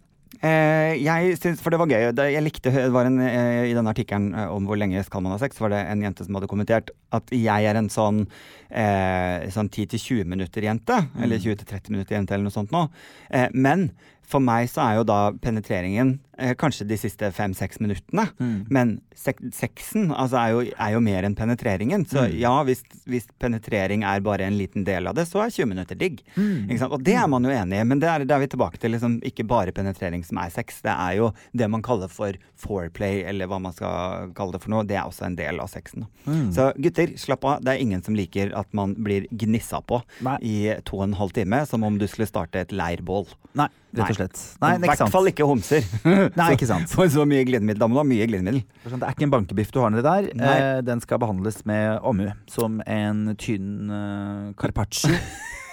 jeg syns For det var gøy. Jeg likte Det var en eh, I denne artikkelen eh, om hvor lenge skal man ha sex, var det en jente som hadde kommentert at jeg er en sånn eh, sånn 10-20 minutter-jente. Eller 20-30 minutter-jente, eller noe sånt nå. Eh, men for meg så er jo da penetreringen eh, kanskje de siste fem-seks minuttene. Men sek sexen altså er, jo, er jo mer enn penetreringen. Så ja, hvis, hvis penetrering er bare en liten del av det, så er 20 minutter digg. Sant? Og det er man jo enig i, men det er, det er vi tilbake til liksom, ikke bare penetrering som er sex. Det er jo det man kaller for foreplay, eller hva man skal kalle det for noe. Det er også en del av sexen. da. Så gutter, slapp av. Det er ingen som liker at man blir gnissa på Nei. i to og en halv time, som om du skulle starte et leirbål. Nei, rett og slett. Nei, I er hvert fall ikke homser. Nei, ikke sant. For så mye glidemiddel. Da må du ha mye glidemiddel. Det er sånn, det er ikke en bankebiff du har nedi der. Nei. Eh, den skal behandles med omhu, som en tynn uh, carpaccio.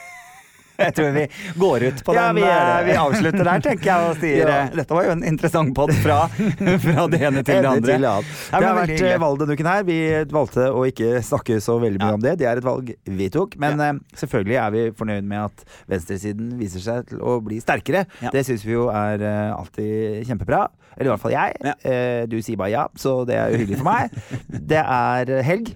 Jeg tror vi går ut på Ja, den. vi eh, vi avslutter der, tenker jeg, og sier Ja. eh, Dette var jo en interessant pod fra, fra det ene til det andre. til det. Ja, Det har vært eh, valg denne uken her. Vi valgte å ikke snakke så veldig mye om det. Det er et valg vi tok. Men eh, selvfølgelig er vi fornøyd med at venstresiden viser seg til å bli sterkere. Det syns vi jo er alltid kjempebra. Eller i hvert fall jeg. Eh, du sier bare ja, så det er jo hyggelig for meg. Det er helg.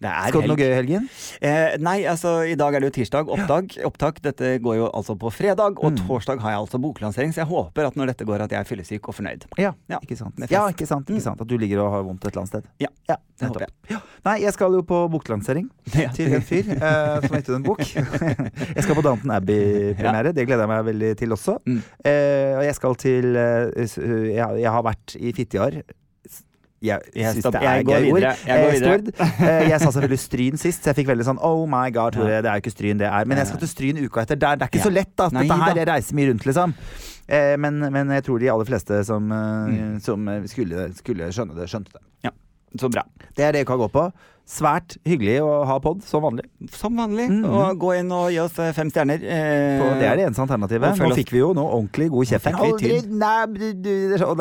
Skal du noe gøy i helgen? Eh, nei, altså i dag er det jo tirsdag. Opptak. Opptak. Dette går jo altså på fredag, og Mm. torsdag har jeg altså boklansering, så jeg håper at når dette går, at jeg er fyllesyk og fornøyd. Ja, Ja, ikke sant. Ja, ikke sant, ikke Mm. sant. At du ligger og har vondt et eller annet sted. Ja, Ja, det håper jeg. Nei, jeg skal jo på boklansering Ja. til en fyr eh, som har gitt ut en bok. jeg skal på Downton Abbey-premiere. Det gleder jeg meg veldig til også. Mm. Eh, og jeg skal til eh, jeg, jeg har vært i Fitjar. Jeg, Jeg er jeg går videre. Jeg går Eh, videre. Eh, jeg sa selvfølgelig Stryn sist, så jeg fikk veldig sånn Oh my god, Tore, det er jo ikke Stryn det er. Men jeg skal til Stryn uka etter. Det er, det er ikke Ja. så lett, da. Dette her, jeg reiser mye rundt, liksom. Eh, men, men jeg tror de aller fleste som, Mm. som skulle, skulle skjønne det, skjønte det. Så bra. Det er det uka går på. Svært hyggelig å ha pod, som vanlig. Som vanlig. Mm. Og gå inn og gi oss eh, fem stjerner. Eh, det er det eneste alternativet. Nå fikk vi jo noe ordentlig god kjeft. Og det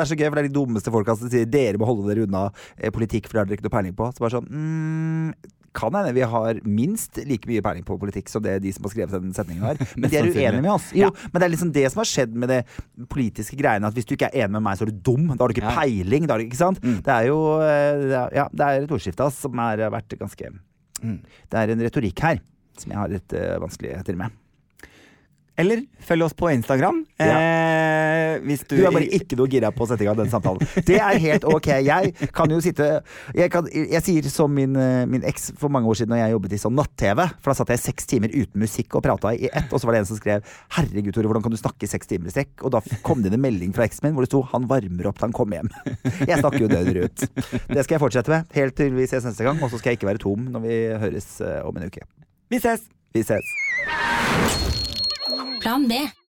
er så gøy, for det er de dummeste folka som sier dere må holde dere unna eh, politikk, for det har dere ikke noe peiling på. Så bare sånn mm, Kan hende vi har minst like mye peiling på politikk som det de som har skrevet den setningen har. Men de er uenige med oss. Jo, men det er liksom det som har skjedd med det politiske greiene. At hvis du ikke er enig med meg, så er du dum. Da har du ikke Ja. peiling. Da har du, ikke sant? Mm. Det er jo eh, Ja, det er et ordskifte som har vært ganske Mm. Det er en retorikk her som jeg har litt uh, vanskeligheter med. Eller følg oss på Instagram. Ja. Eh, du Du er bare ikke noe gira på å sette i gang den samtalen. Det er helt ok. Jeg kan jo sitte Jeg, kan, jeg sier som min, eh, min eks for mange år siden da jeg jobbet i sånn natt-TV. For da satt jeg seks timer uten musikk og prata i ett, og så var det en som skrev 'Herregud, Tore, hvordan kan du snakke i seks timer i strekk?' Og da kom det inn en melding fra eksen min hvor det sto 'Han varmer opp til han kommer hjem'. Jeg snakker jo døgnet ut. Det skal jeg fortsette med helt til vi ses neste gang, og så skal jeg ikke være tom når vi høres eh, om en uke. Vi ses! Vi ses. Plan B.